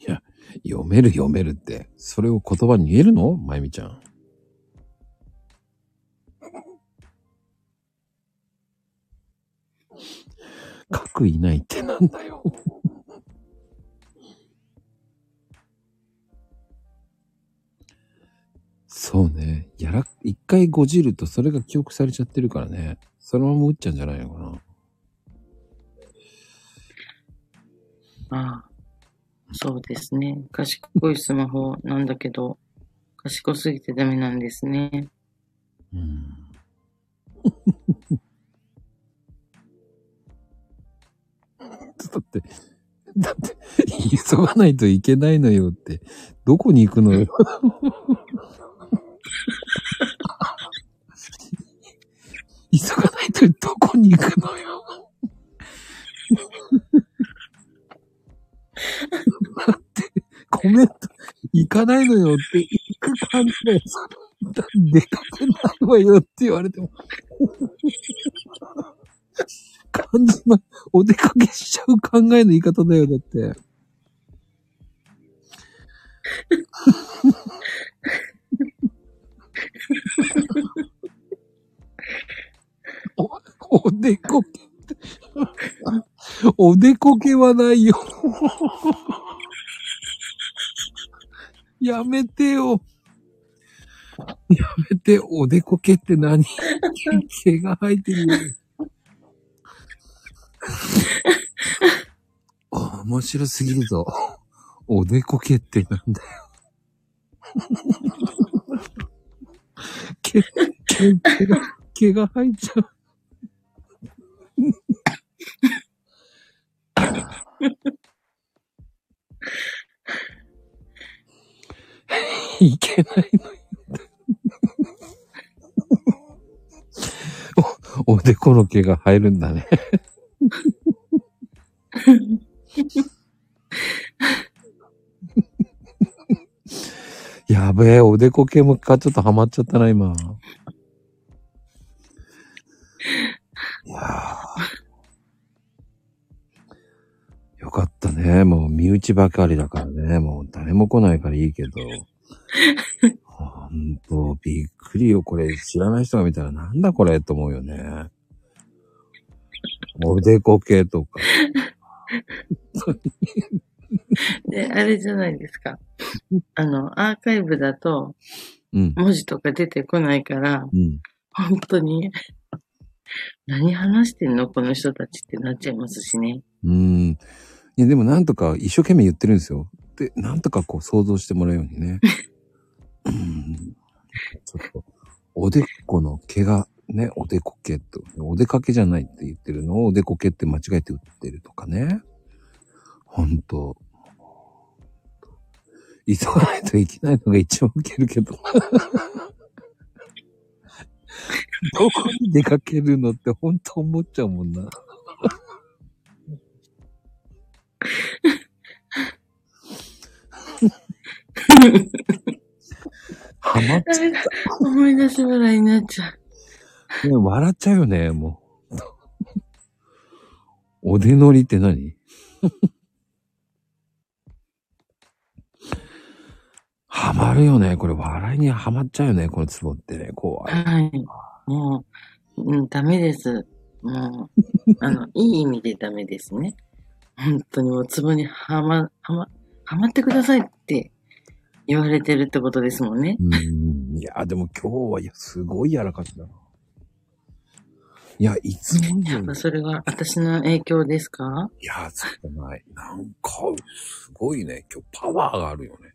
いや、読める読めるって、それを言葉に言えるの？まゆみちゃん。核いないってなんだよ。そうね。やら、一回ごじるとそれが記憶されちゃってるからね。そのまま打っちゃうんじゃないのかな。ああ、そうですね。賢いスマホなんだけど、賢すぎてダメなんですね。うん。だって、だって、急がないといけないのよって、どこに行くのよ。急がないとどこに行くのよ。だって、コメント、行かないのよって、行く感じで、出かけないわよって言われても。感じま、お出かけしちゃう考えの言い方だよ、だって。お、おでこけって。おでこけはないよ。やめてよ。やめて、おでこけって何？毛が生えてるよ。面白すぎるぞ。おでこけってなんだよ。毛、毛、毛が、毛が生えちゃう。いけないのよ。お、おでこの毛が生えるんだね。やべえ、おでこ系もかちょっとハマっちゃったな、今。いやーよかったね。もう身内ばかりだからね。もう誰も来ないからいいけど。ほんと、びっくりよ。これ知らない人が見たらなんだこれと思うよね。おでこ系とか。本当に で、あれじゃないですか。あの、アーカイブだとうん。文字とか出てこないから、うん。本当に、何話してんの？この人たちってなっちゃいますしね。うん。いや、でもなんとか一生懸命言ってるんですよ。で、なんとかこう想像してもらうようにね。うん。ちょっと、おでこの毛が、ね、おでこ毛と、お出かけじゃないって言ってるのをおでこ毛って間違えて売ってるとかね。ほんと。急がないといけないのが一番ウケるけど。どこに出かけるのってほんと思っちゃうもんな。ハマっちゃダメだ。思い出し笑いになっちゃう。う。ね笑っちゃうよね、もう。おでのりって何？ハマるよね。これ笑いにハマっちゃうよね。このツボってね。怖い。はい。もう、うん、ダメです。もう、あの、いい意味でダメですね。本当にもう、ツボにはま、はま、はまってくださいって言われてるってことですもんね。うん。いや、でも今日はいや、すごい柔らかったな。いや、いつもやっぱ。それは私の影響ですか？いや、そうじゃない。なんか、すごいね。今日パワーがあるよね。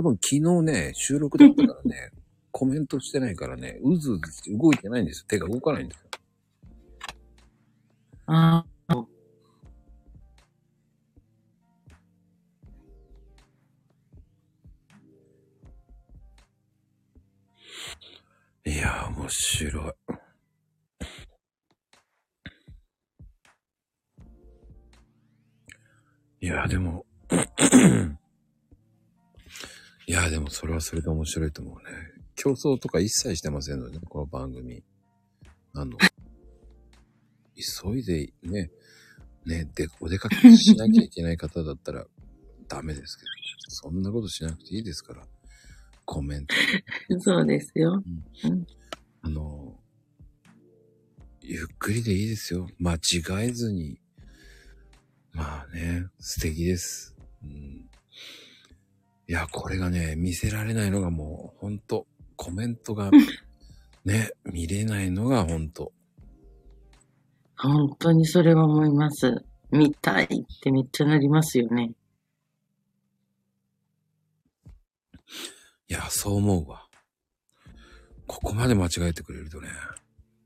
多分昨日ね、収録だったからね、コメントしてないからね、うずうずして動いてないんですよ。手が動かないんですよ。ああ、いや、面白い。いや、でも、いや、でもそれはそれで面白いと思うね。競争とか一切してませんのでね、この番組。あの、急いでね、ね、で、お出かけしなきゃいけない方だったらダメですけど、そんなことしなくていいですから。コメント そうですよ。あの、ゆっくりでいいですよ。間違えずに。まあね、素敵です。うん、いや、これがね、見せられないのがもう、ほんと、コメントが、ね、見れないのがほんと。本当にそれは思います。見たいってめっちゃなりますよね。いや、そう思うわ。ここまで間違えてくれるとね。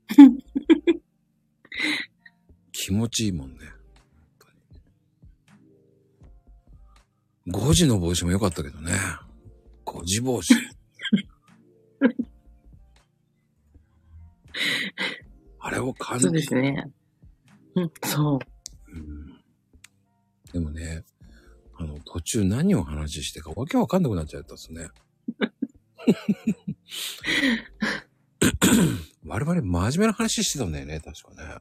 気持ちいいもんね。5時の帽子も良かったけどね。5時帽子。あれを感じそうですね。うん、そう。うんでもね、あの、途中何を話してかわけわかんなくなっちゃったっすね。我々真面目な話してたんだよね、確かね。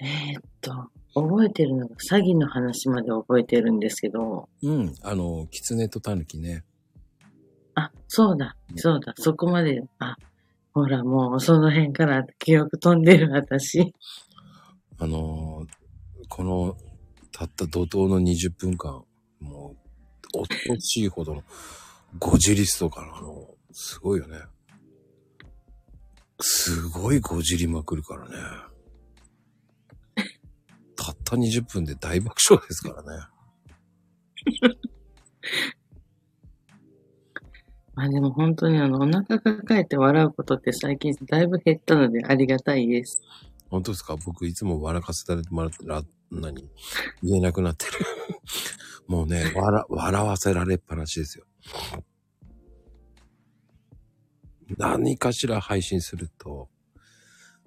えーっと、覚えてるのが詐欺の話まで覚えてるんですけど、うん、あの、狐と狸ね。あ、そうだ、そうだ、そこまで、あ、ほら、もうその辺から記憶飛んでる私。あの、この、たった怒涛の20分間、もう、恐ろしいほどの、ゴジリストからの、すごいよね。すごいゴジりまくるからね。たった20分で大爆笑ですからね。まあでも本当にあの、お腹抱えて笑うことって最近だいぶ減ったのでありがたいです。本当ですか？僕いつも笑かせてもらってら、何？言えなくなってる。もうね、笑、笑わせられっぱなしですよ。何かしら配信すると、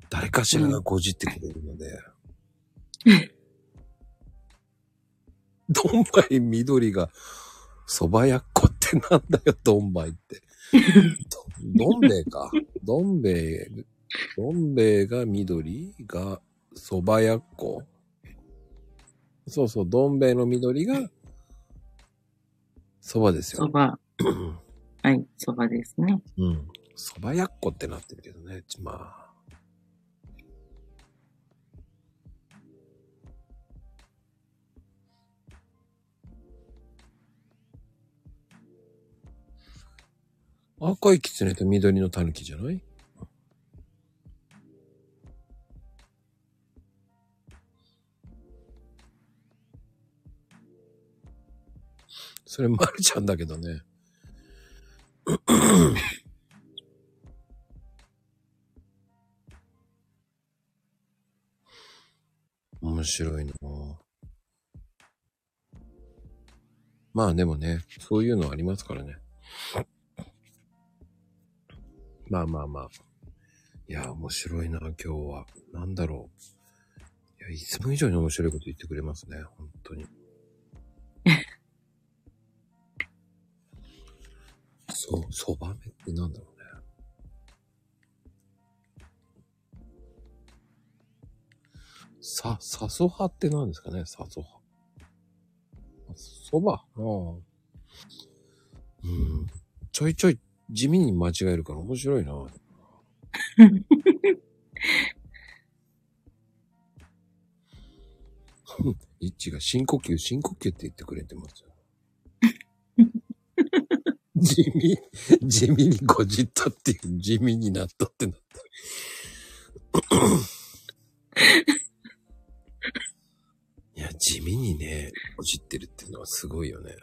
誰かしらがごじってくれるので。どん ばい緑が、蕎麦屋っこってなんだよ、どんばいって。どどん兵衛か。どん兵衛、どん兵衛が緑が蕎麦屋っこ。そうそう、どん兵衛の緑が蕎麦ですよ。そば、はい、そばですね。うん。蕎麦屋っこってなってるけどね。まあ。赤い狐と緑の狸じゃない？それ、まるちゃんだけどね。面白いなまあでもね、そういうのありますからね。まあまあまあ。いや、面白いな、今日は。なんだろう。いや、いつも以上に面白いこと言ってくれますね、本当に。そう、そばめってなんだろうね。さ、さそ葉って何ですかね、さそ葉。そば？うん。うん。ちょいちょい地味に間違えるから面白いな。イッチが深呼吸、深呼吸って言ってくれてますよ。地味、地味にごじったっていう、地味になったってなった。いや、地味にね、ごじってるっていうのはすごいよね。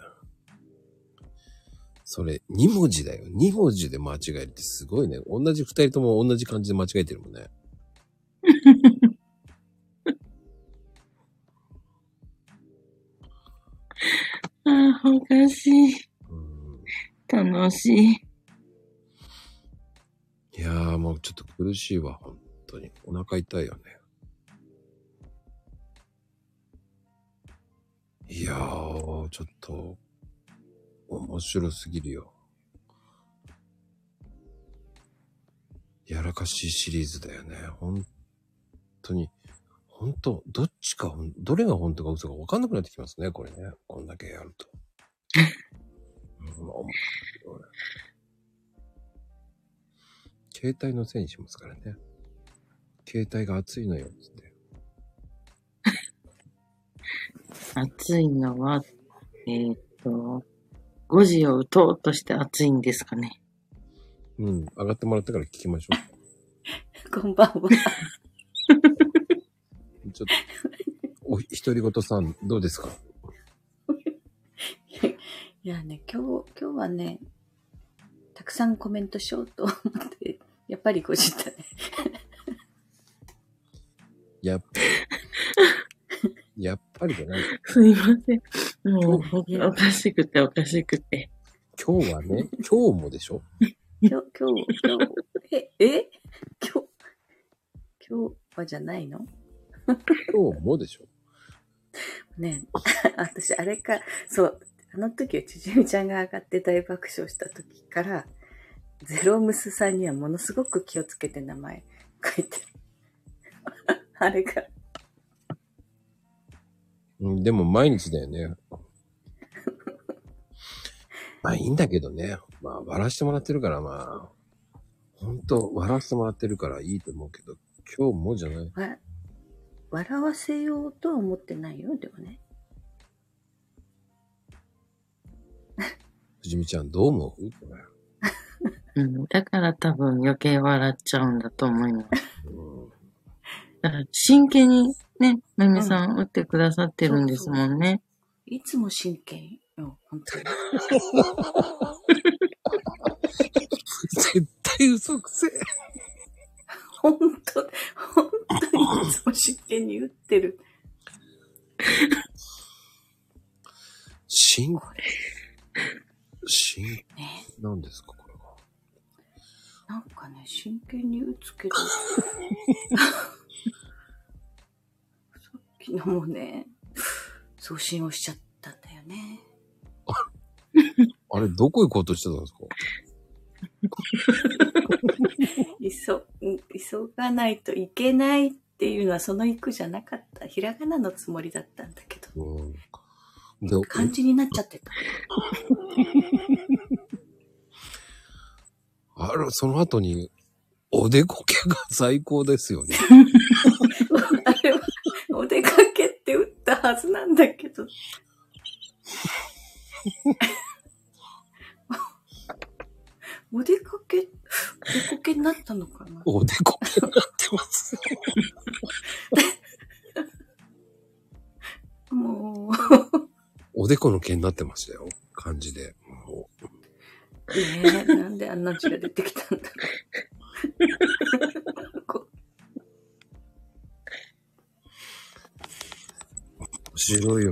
それ、2文字だよ。2文字で間違えるってすごいね。同じ2人とも同じ感じで間違えてるもんね。ああ、おかしい。うん楽しい。いやーもうちょっと苦しいわ、本当に。お腹痛いよね。いやー、ちょっと、面白すぎるよ。やらかしいシリーズだよね。本当に。本当どっちか、どれが本当か嘘か分かんなくなってきますね、これね。こんだけやると。うん、面白い携帯のせいにしますからね。携帯が熱いのよ、つって。暑いのは、えーっと、5時を打とうとして暑いんですかね。うん、上がってもらってから聞きましょ こんばんは。う。ちょっと、お、独り言さん、どうですか？いやね、今日、今日はね、たくさんコメントしようと思って、やっぱりごじったね。やっぱり、やっぱりじゃない。すいません。もう、おかしくておかしくて。今日はね、今日もでしょ？今日、今日、今日、え、え？今日、今日はじゃないの？今日もでしょ？ねえ私、あれか、そう、あの時はちじみちゃんが上がって大爆笑した時から、ゼロムスさんにはものすごく気をつけて名前書いてる。あれが、うん、でも毎日だよね。まあいいんだけどね。まあ笑わしてもらってるからまあ、ほんと笑わせてもらってるからいいと思うけど、今日もじゃない。わ、笑わせようとは思ってないよ、でもね。藤見ちゃんどう思う？これうん。だから多分余計笑っちゃうんだと思います。うんだから真剣にね、めめさん打ってくださってるんですもんね。いつも真剣よ、本当に。絶対嘘くせえ。本当、本当にいつも真剣に打ってる。真、真、ね。なんですかこれは。なんかね、真剣に打つけど。さっきのもね、送信をしちゃったんだよね。あれ、どこ行こうとしてたんですか？急、急がないといけないっていうのはその行くじゃなかった。ひらがなのつもりだったんだけど。うん。で、漢字になっちゃってた。あら、その後に、おでこけが最高ですよね。ったはずなんだけど。お出かけ、お出かけになったのかな？おでこけになってます。もおでこの毛になってましたよ。漢字で。もうう、ねえ、なんであんな字が出てきたんだろう。白いよ。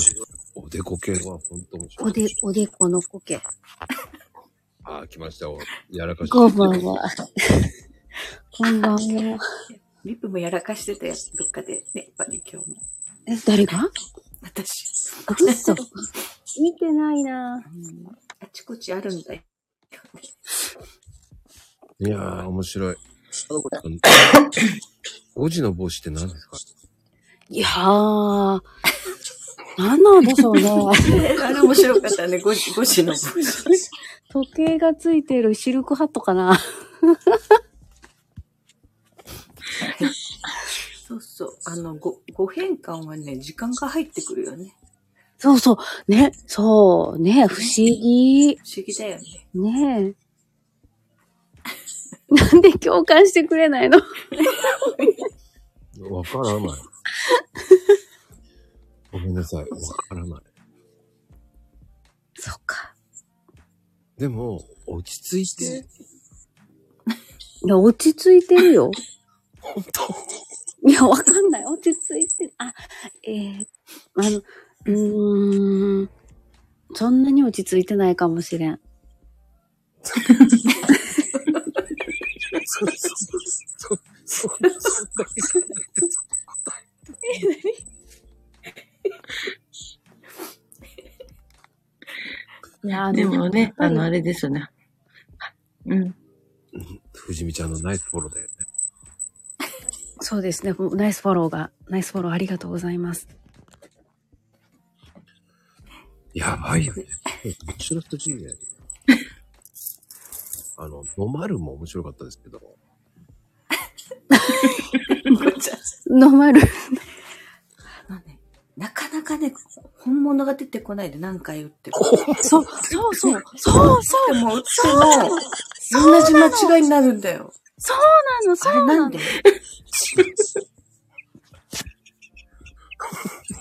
おでこ系は本当面白い。おで、おでこのこけ。ああ、来ましたよ。やらかしこんばんは。こんばんは。リップもやらかしてたよ、どっかで。ね、やっぱり今日も。え、誰が？私。嘘。見てないなうんあちこちあるんだよ。いやー、面白い。5時の帽子って何ですか？いやー、何なんでしょうね。あれ面白かったね、5時、5時の。時計がついてるシルクハットかな。そうそう。あの、ご、ご変換はね、時間が入ってくるよね。そうそう。ね、そう。ね、不思議。不思議だよね。ねえ。なんで共感してくれないの？わからない。ごめんなさい。わからない。そっか。でも、落ち着いて、いや、落ち着いてるよ。本当？いや、わかんない。落ち着いてる。あ、えー、あの、うーん。そんなに落ち着いてないかもしれん。そうそうそう。そうそう いや、でもね、あの、あれ。れですよね。うん。藤見ちゃんのナイスフォローだよね。そうですね。ナイスフォローが、ナイスフォローありがとうございます。やばいよね。面白すぎるね。あの、飲まるも面白かったですけど。ごちゃ飲まる。あのね、なかなかね、本物が出てこないで何回打っても。そう、そうそう、そうそう、でも打っても、同じ間違いになるんだよ。そうなの、あそうなのれなんで。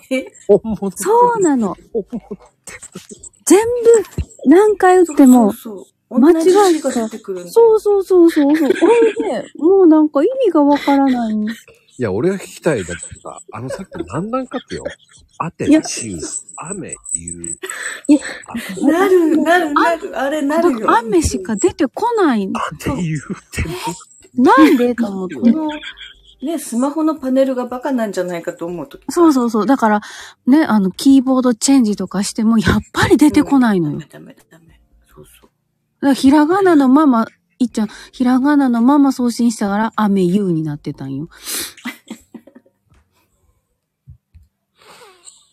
え？本物そうなの。全部、何回打っても、そうそうそう。間違い字が出てくるんだよ。そうそうそうそうそう。あれね、もうなんか意味がわからない。いや、俺が聞きたい。だってさ、あのさっき何段かってよ。あていや、しゅう、雨、言う。なる、なる、なる、あれなるよ。雨しか出てこない。あて言うって。なんでと思って。この、ね、スマホのパネルがバカなんじゃないかと思うとき。そうそうそう。だから、ね、あの、キーボードチェンジとかしても、やっぱり出てこないのよ。ダメダメダメ。そうそう。らひらがなのまま、いっちゃん、ひらがなのまま送信したから、雨ゆうになってたんよ。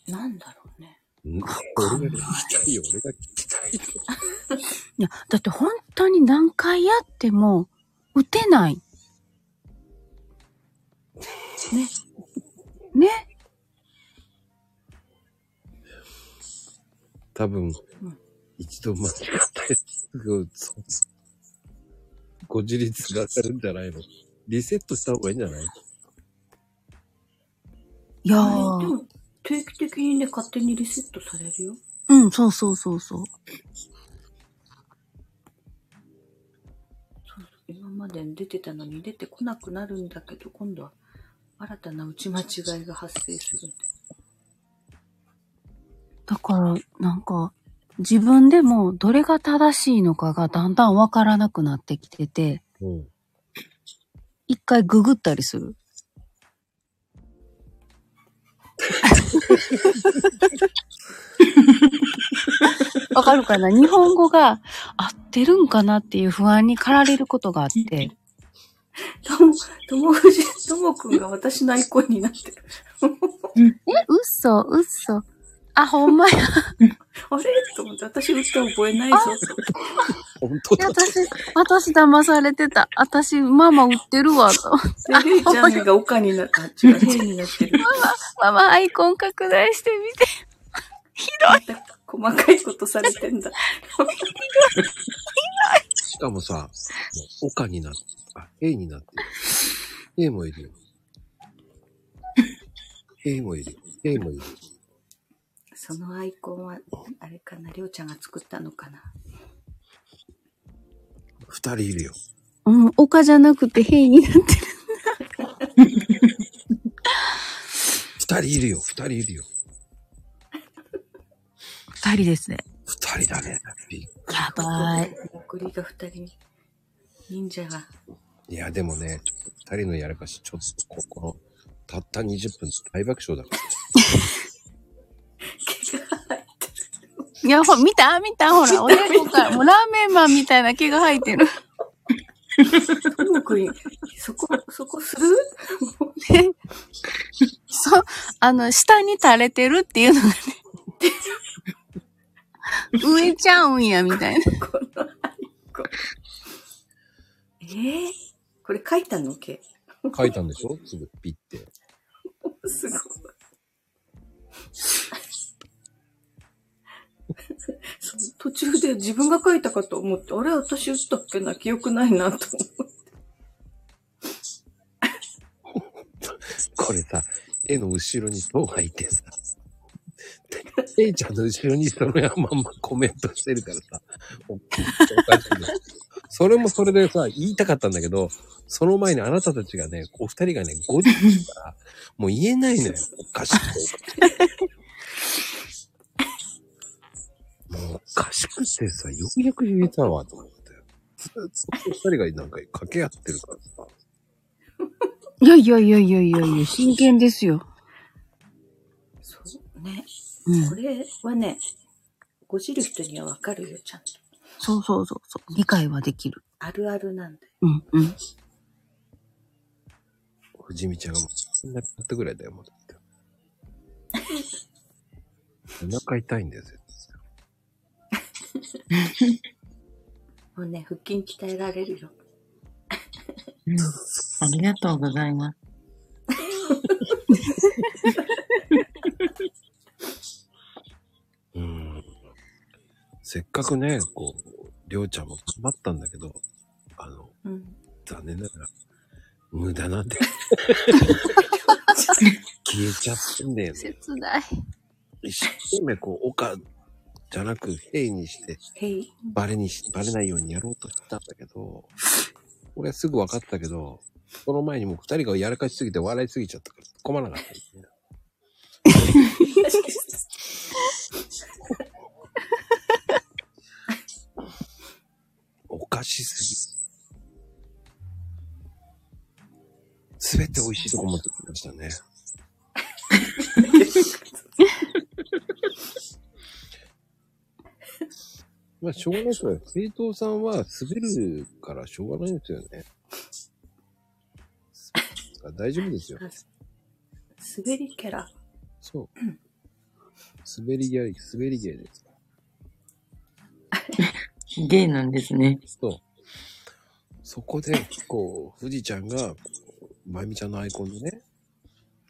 なんだろうね。ん俺が聞きたいよ。俺が聞きたいよ。いや、だって本当に何回やっても、打てない。ね。ね。多分ん、一度間違ったやつが、そうご自立が上がるんじゃないの？リセットした方がいいんじゃない？いやでー。も、定期的にね、勝手にリセットされるよ。うん、そうそうそうそう。そうそう今まで出てたのに出てこなくなるんだけど、今度は新たな打ち間違いが発生するんだ。だから、なんか、自分でもどれが正しいのかがだんだんわからなくなってきてて、うん。一回ググったりする。わかるかな？日本語が合ってるんかなっていう不安に駆られることがあって。とも、ともふじ、ともくんが私のアイコンになってる。え、嘘、嘘。あ、ほんまや。あれと思って、私打って覚えないぞ。本当だ。私、私騙されてた。私、ママ売ってるわ。とで、レイちゃんが岡になった。あ、違う、ヘイになってる。ママアイコン拡大してみて。また細かいことされてんだ。しかもさ、もう岡になって、あ、A になってる。A もいるよ。A もいるよ。A もいる。そのアイコンは、あれかな、りょうちゃんが作ったのかな。二人いるよ。うん、丘じゃなくて平になってる。二人いるよ。二人いるよ。二人ですね。二人だね。びっやばい。残りが二人、忍者が。いや、でもね、ちょっと二人のやらかし、ちょっとここの、たった20分大爆笑だから。毛が入っていや、ほ、見た？見た？ほら、おでこから、もうラーメンマンみたいな毛が生えてる。る。ともくん、そこ、そこする？そう、あの、下に垂れてるっていうのがね、植えちゃうんや、みたいな。このアイコン。えー、これ書いたの？毛。書いたんでしょ？すぐピッて。すごい。途中で自分が書いたかと思って、あれ私打ったっけな記憶ないなと思って。これさ、絵の後ろに塔がいてさ、で A ちゃんの後ろにそのまんまコメントしてるからさ、おおかしいよそれもそれでさ、言いたかったんだけど、その前にあなたたちがね、お二人がね、5時から、もう言えないのよ。おかしくて。もうおかしくてさ、ようやく言えたわ、と思って。ずっと二人がなんか掛け合ってるからさ。いやいやいやいやいやいや、真剣ですよ。そうね。うんこ。れはね、ごじる人にはわかるよ、ちゃんと。そうそうそうそう。理解はできる。あるあるなんだよ。うんうん。藤見ちゃんがもう、そんなったぐらいだよ、もうだって。お腹痛いんだよ、絶 もうね、腹筋鍛えられるよ。うんありがとうございます。対。うん。せっかくね、こう、りょうちゃんも頑張ったんだけど、あの、うん。残念ながら、無駄なんで。消えちゃってんだよね。切ない。一生懸命こう、岡じゃなく、平にして。バレにし、バレないようにやろうとしたんだけど、俺はすぐ分かったけど、その前にもう二人がやらかしすぎて笑いすぎちゃったから、突っ込まなかったですね。おかしすぎ。すべて美味しいとこ持ってきましたね。まあ、しょうがないですよ。生藤さんは滑るからしょうがないんですよね。大丈夫ですよ。滑りキャラ。そう。滑り芸、滑り芸です。ゲイなんですね。そう。そこで、こう、富士ちゃんが、まゆみちゃんのアイコンでね、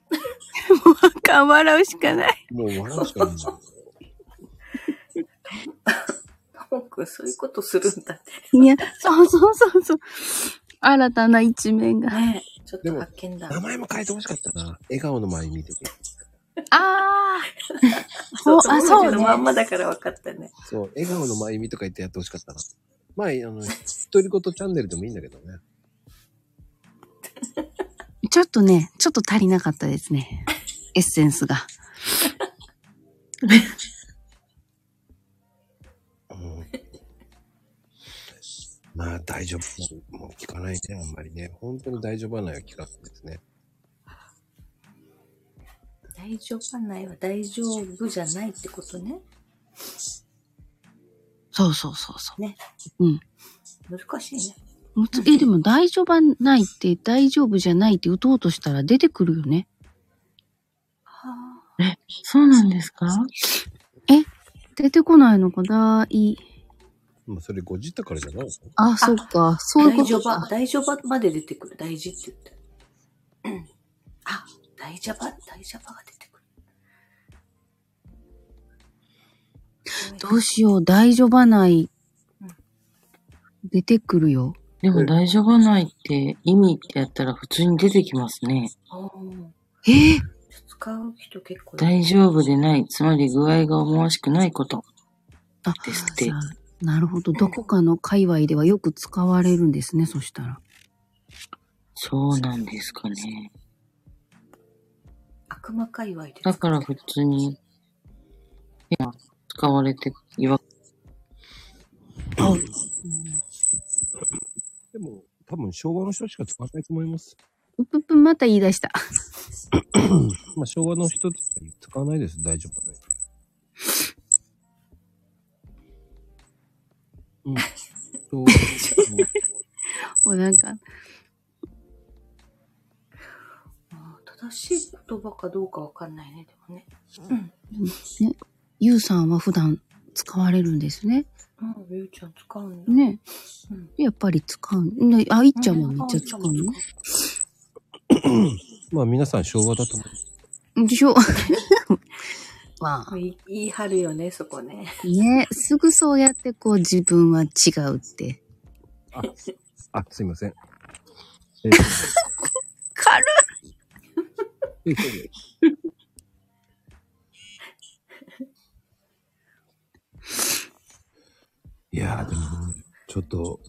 か笑うしかない。もう笑うしかないんだよ。ともくん、そういうことするんだって。いや、そうそうそうそう。新たな一面が。ねえ、ちょっと発見だ。名前も変えてほしかったな。笑顔の前見てて。ああ。そう、あ、そうのまんね。まだから分かったね。そう、笑顔の前見とか言ってやってほしかったな。まあ、あの、独り言チャンネルでもいいんだけどね。ちょっとね、ちょっと足りなかったですね。エッセンスが。まあ、大丈夫。もう聞かないね、あんまりね。本当に大丈夫はないは聞かないですね。大丈夫ないは大丈夫じゃないってことね。そうそうそうそう。ね。うん。難しいね。むつえ、でも大丈夫ないって、大丈夫じゃないって打とうとしたら出てくるよね。はえ、そうなんですか？出てこないのか、大、まあ、それごじったからじゃないの？あ、そっか。あ、そういう大丈夫ことか。、大丈夫まで出てくる。大事って言って。うんあ、大丈夫、大丈夫が出てくる。どうしよう、大丈夫ないうん。出てくるよ。でも大丈夫ないって意味ってやったら普通に出てきますね。えー、使う人結構いる大丈夫でない。つまり具合が思わしくないこと。あ、ですってなるほど。どこかの界隈ではよく使われるんですね、そしたら。そうなんですかね。悪魔界隈でだから普通に、今使われて、いわ、でも、多分昭和の人しか使わないと思います。うぷぷ、また言い出した。まあ、昭和の人って使わないです。大丈夫。うん。もうなんか、正しい言葉かどうかわかんないね、でもね。ゆうさんは普段使われるんですね。うん、ゆうちゃん使うんだ。ね。うんやっぱり使う。ね、あ、いっちゃんもめっちゃ使うの？ね。まあ、皆さん昭和だと思う。でしょまあ、い言い張るよね、そこね。ね、すぐそうやってこう自分は違うって。あ、あ、すいません。えー軽えーそういやー、でもね、ちょっと、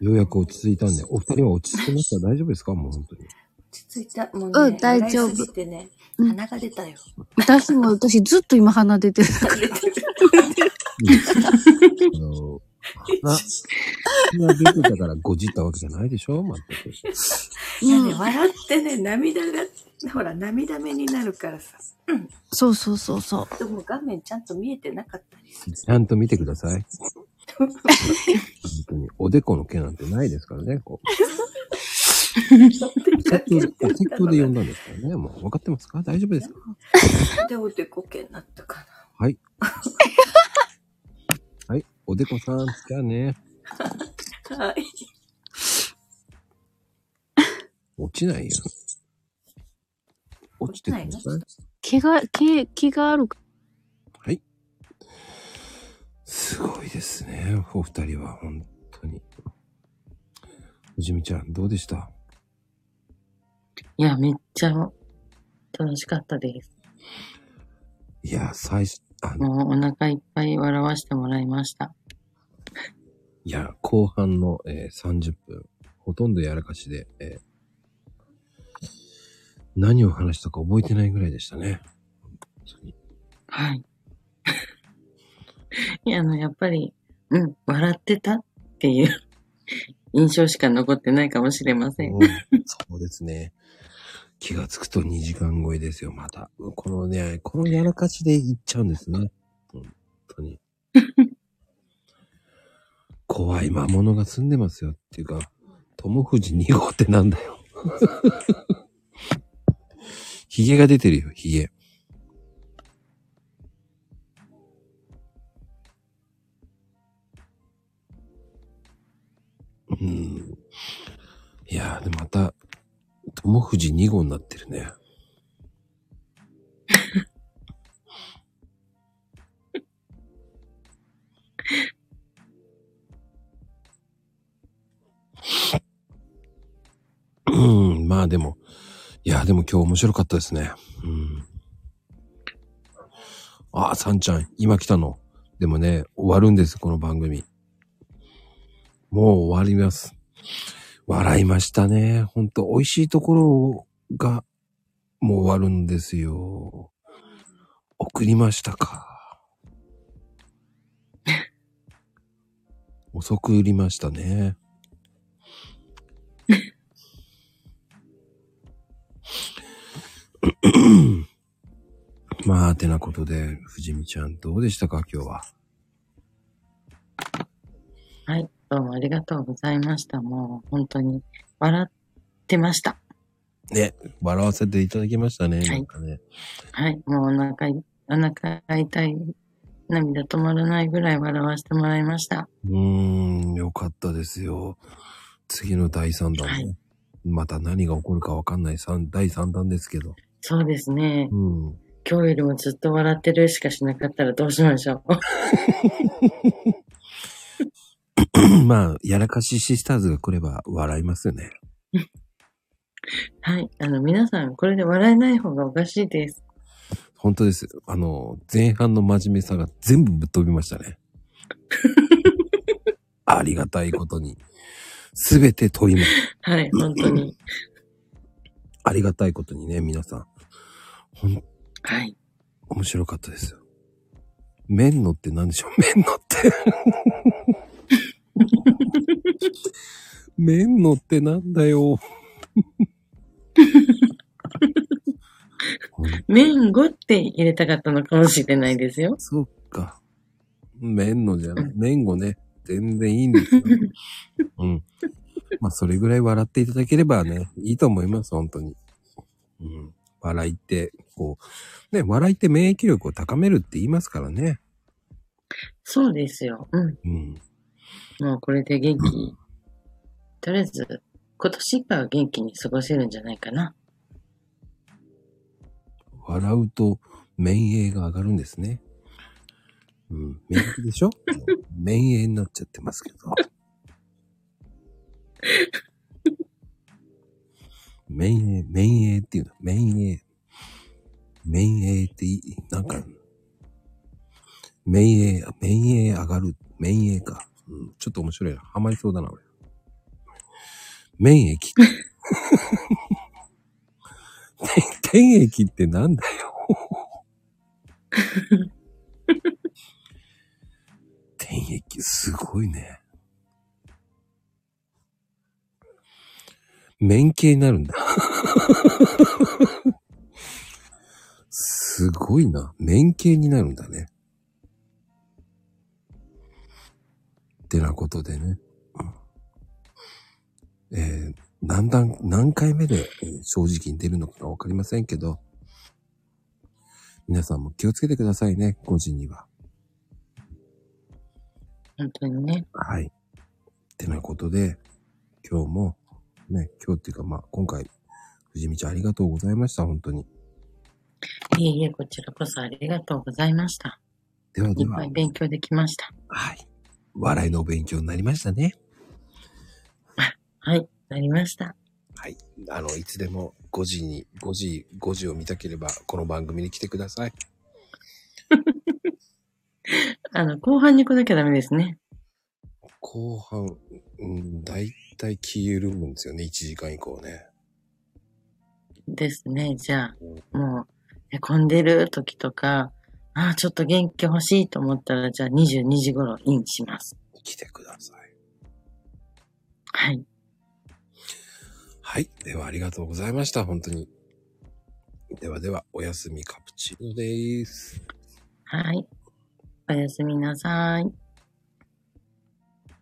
ようやく落ち着いたんで、お二人は落ち着きました？大丈夫ですか？もう本当に。落ち着いた。もうね、うん大丈夫ね、うん鼻が出たよ。私も、私ずっと今鼻出てる。あの、な、鼻出てたからごじったわけじゃないでしょ？まったく。いやね、笑ってね、涙が、ほら、涙目になるからさ。そうそうそうそう。でも画面ちゃんと見えてなかったりする。ちゃんと見てください。本当に、おでこの毛なんてないですからね、こう。お説教で、お説教で呼んだんですからね。もう分かってますか？大丈夫ですか？でおでこ毛になったかはい。はい。おでこさん、じゃあね。な。はい。落ちないよ。落ちてください。毛が、毛、毛があるかはい。すごいですね。お二人は、本当に。藤美ちゃん、どうでした？いや、めっちゃ楽しかったです。いや、最初、あの、もうお腹いっぱい笑わせてもらいました。いや、後半の、えー30分、ほとんどやらかしで、えー何を話したか覚えてないぐらいでしたね。はい。いや、あの、やっぱり、うん、笑ってたっていう印象しか残ってないかもしれませんそうですね。気がつくと2時間超えですよ、また。このね、このやらかしでいっちゃうんですね。本当に。怖い魔物が住んでますよっていうか、友藤2号ってなんだよ。ヒゲが出てるよ、ヒゲ。うん。いやー、でまた、友藤2号になってるね。うん、まあでも、いや、でも今日面白かったですね。うん。あ、さんちゃん、今来たの。でもね、終わるんです、この番組。もう終わります。笑いましたね。ほんと、美味しいところが、もう終わるんですよ。送りましたか？遅く売りましたね。まあ、てなことで、藤見ちゃんどうでしたか？今日は。はい、どうもありがとうございました。もう本当に笑ってました。ね、笑わせていただきましたね。いなんかね。はい、もうお腹い、お腹痛い、涙止まらないぐらい笑わせてもらいました。うーん、よかったですよ。次の第3弾ね。はいまた何が起こるかわかんない三第3弾ですけど。そうですね。うん。今日よりもずっと笑ってるしかしなかったらどうしましょう。まあ、やらかしシスターズが来れば笑いますよね。はい。あの、皆さん、これで笑えない方がおかしいです。本当です。あの、前半の真面目さが全部ぶっ飛びましたね。ありがたいことに。すべて飛びました。はい、本当に。ありがたいことにね、皆さん。ほん、はい。面白かったですよ。麺のって何でしょう？麺のって。麺のってなんだよ。麺語って入れたかったのかもしれないですよ。そっか。麺のじゃない。麺語ね。全然いいんですよ。うん。まあ、それぐらい笑っていただければね、いいと思います、本当に。うん。笑いって、こう、ね、笑いって免疫力を高めるって言いますからね。そうですよ。うん。うん。もうこれで元気。とりあえず、今年いっぱいは元気に過ごせるんじゃないかな。笑うと免疫が上がるんですね。うん。免疫でしょ？免疫になっちゃってますけど。免疫、免疫っていうの。免疫。免疫っていい、なんか、免疫、免疫上がる。免疫か。ちょっと面白いな。ハマりそうだな、俺。免疫。天液ってなんだよ。天液、すごいね。免形になるんだ。すごいな。免形になるんだね。てなことでね。うんえー、何段、何回目で、えー正直に出るのかわかりませんけど、皆さんも気をつけてくださいね、5時には。本当にね。はい。ってなことで、今日も、ね、今日っていうかまあ、今回、藤道ありがとうございました、本当に。いえいえ、こちらこそありがとうございました。ではいではっぱい、勉強できました。はい。笑いのお勉強になりましたね。はい、なりました。はい。あの、いつでも5時に、5時、5時を見たければ、この番組に来てください。あの、後半に来なきゃダメですね。後半、うん、だいたい気緩むんですよね、1時間以降ね。ですね。じゃあ、もう、寝込んでる時とか、ああ、ちょっと元気欲しいと思ったら、じゃあ22時頃インします。来てください。はい。はい。では、ありがとうございました、本当に。ではでは、おやすみカプチーノです。はい。おやすみなさい。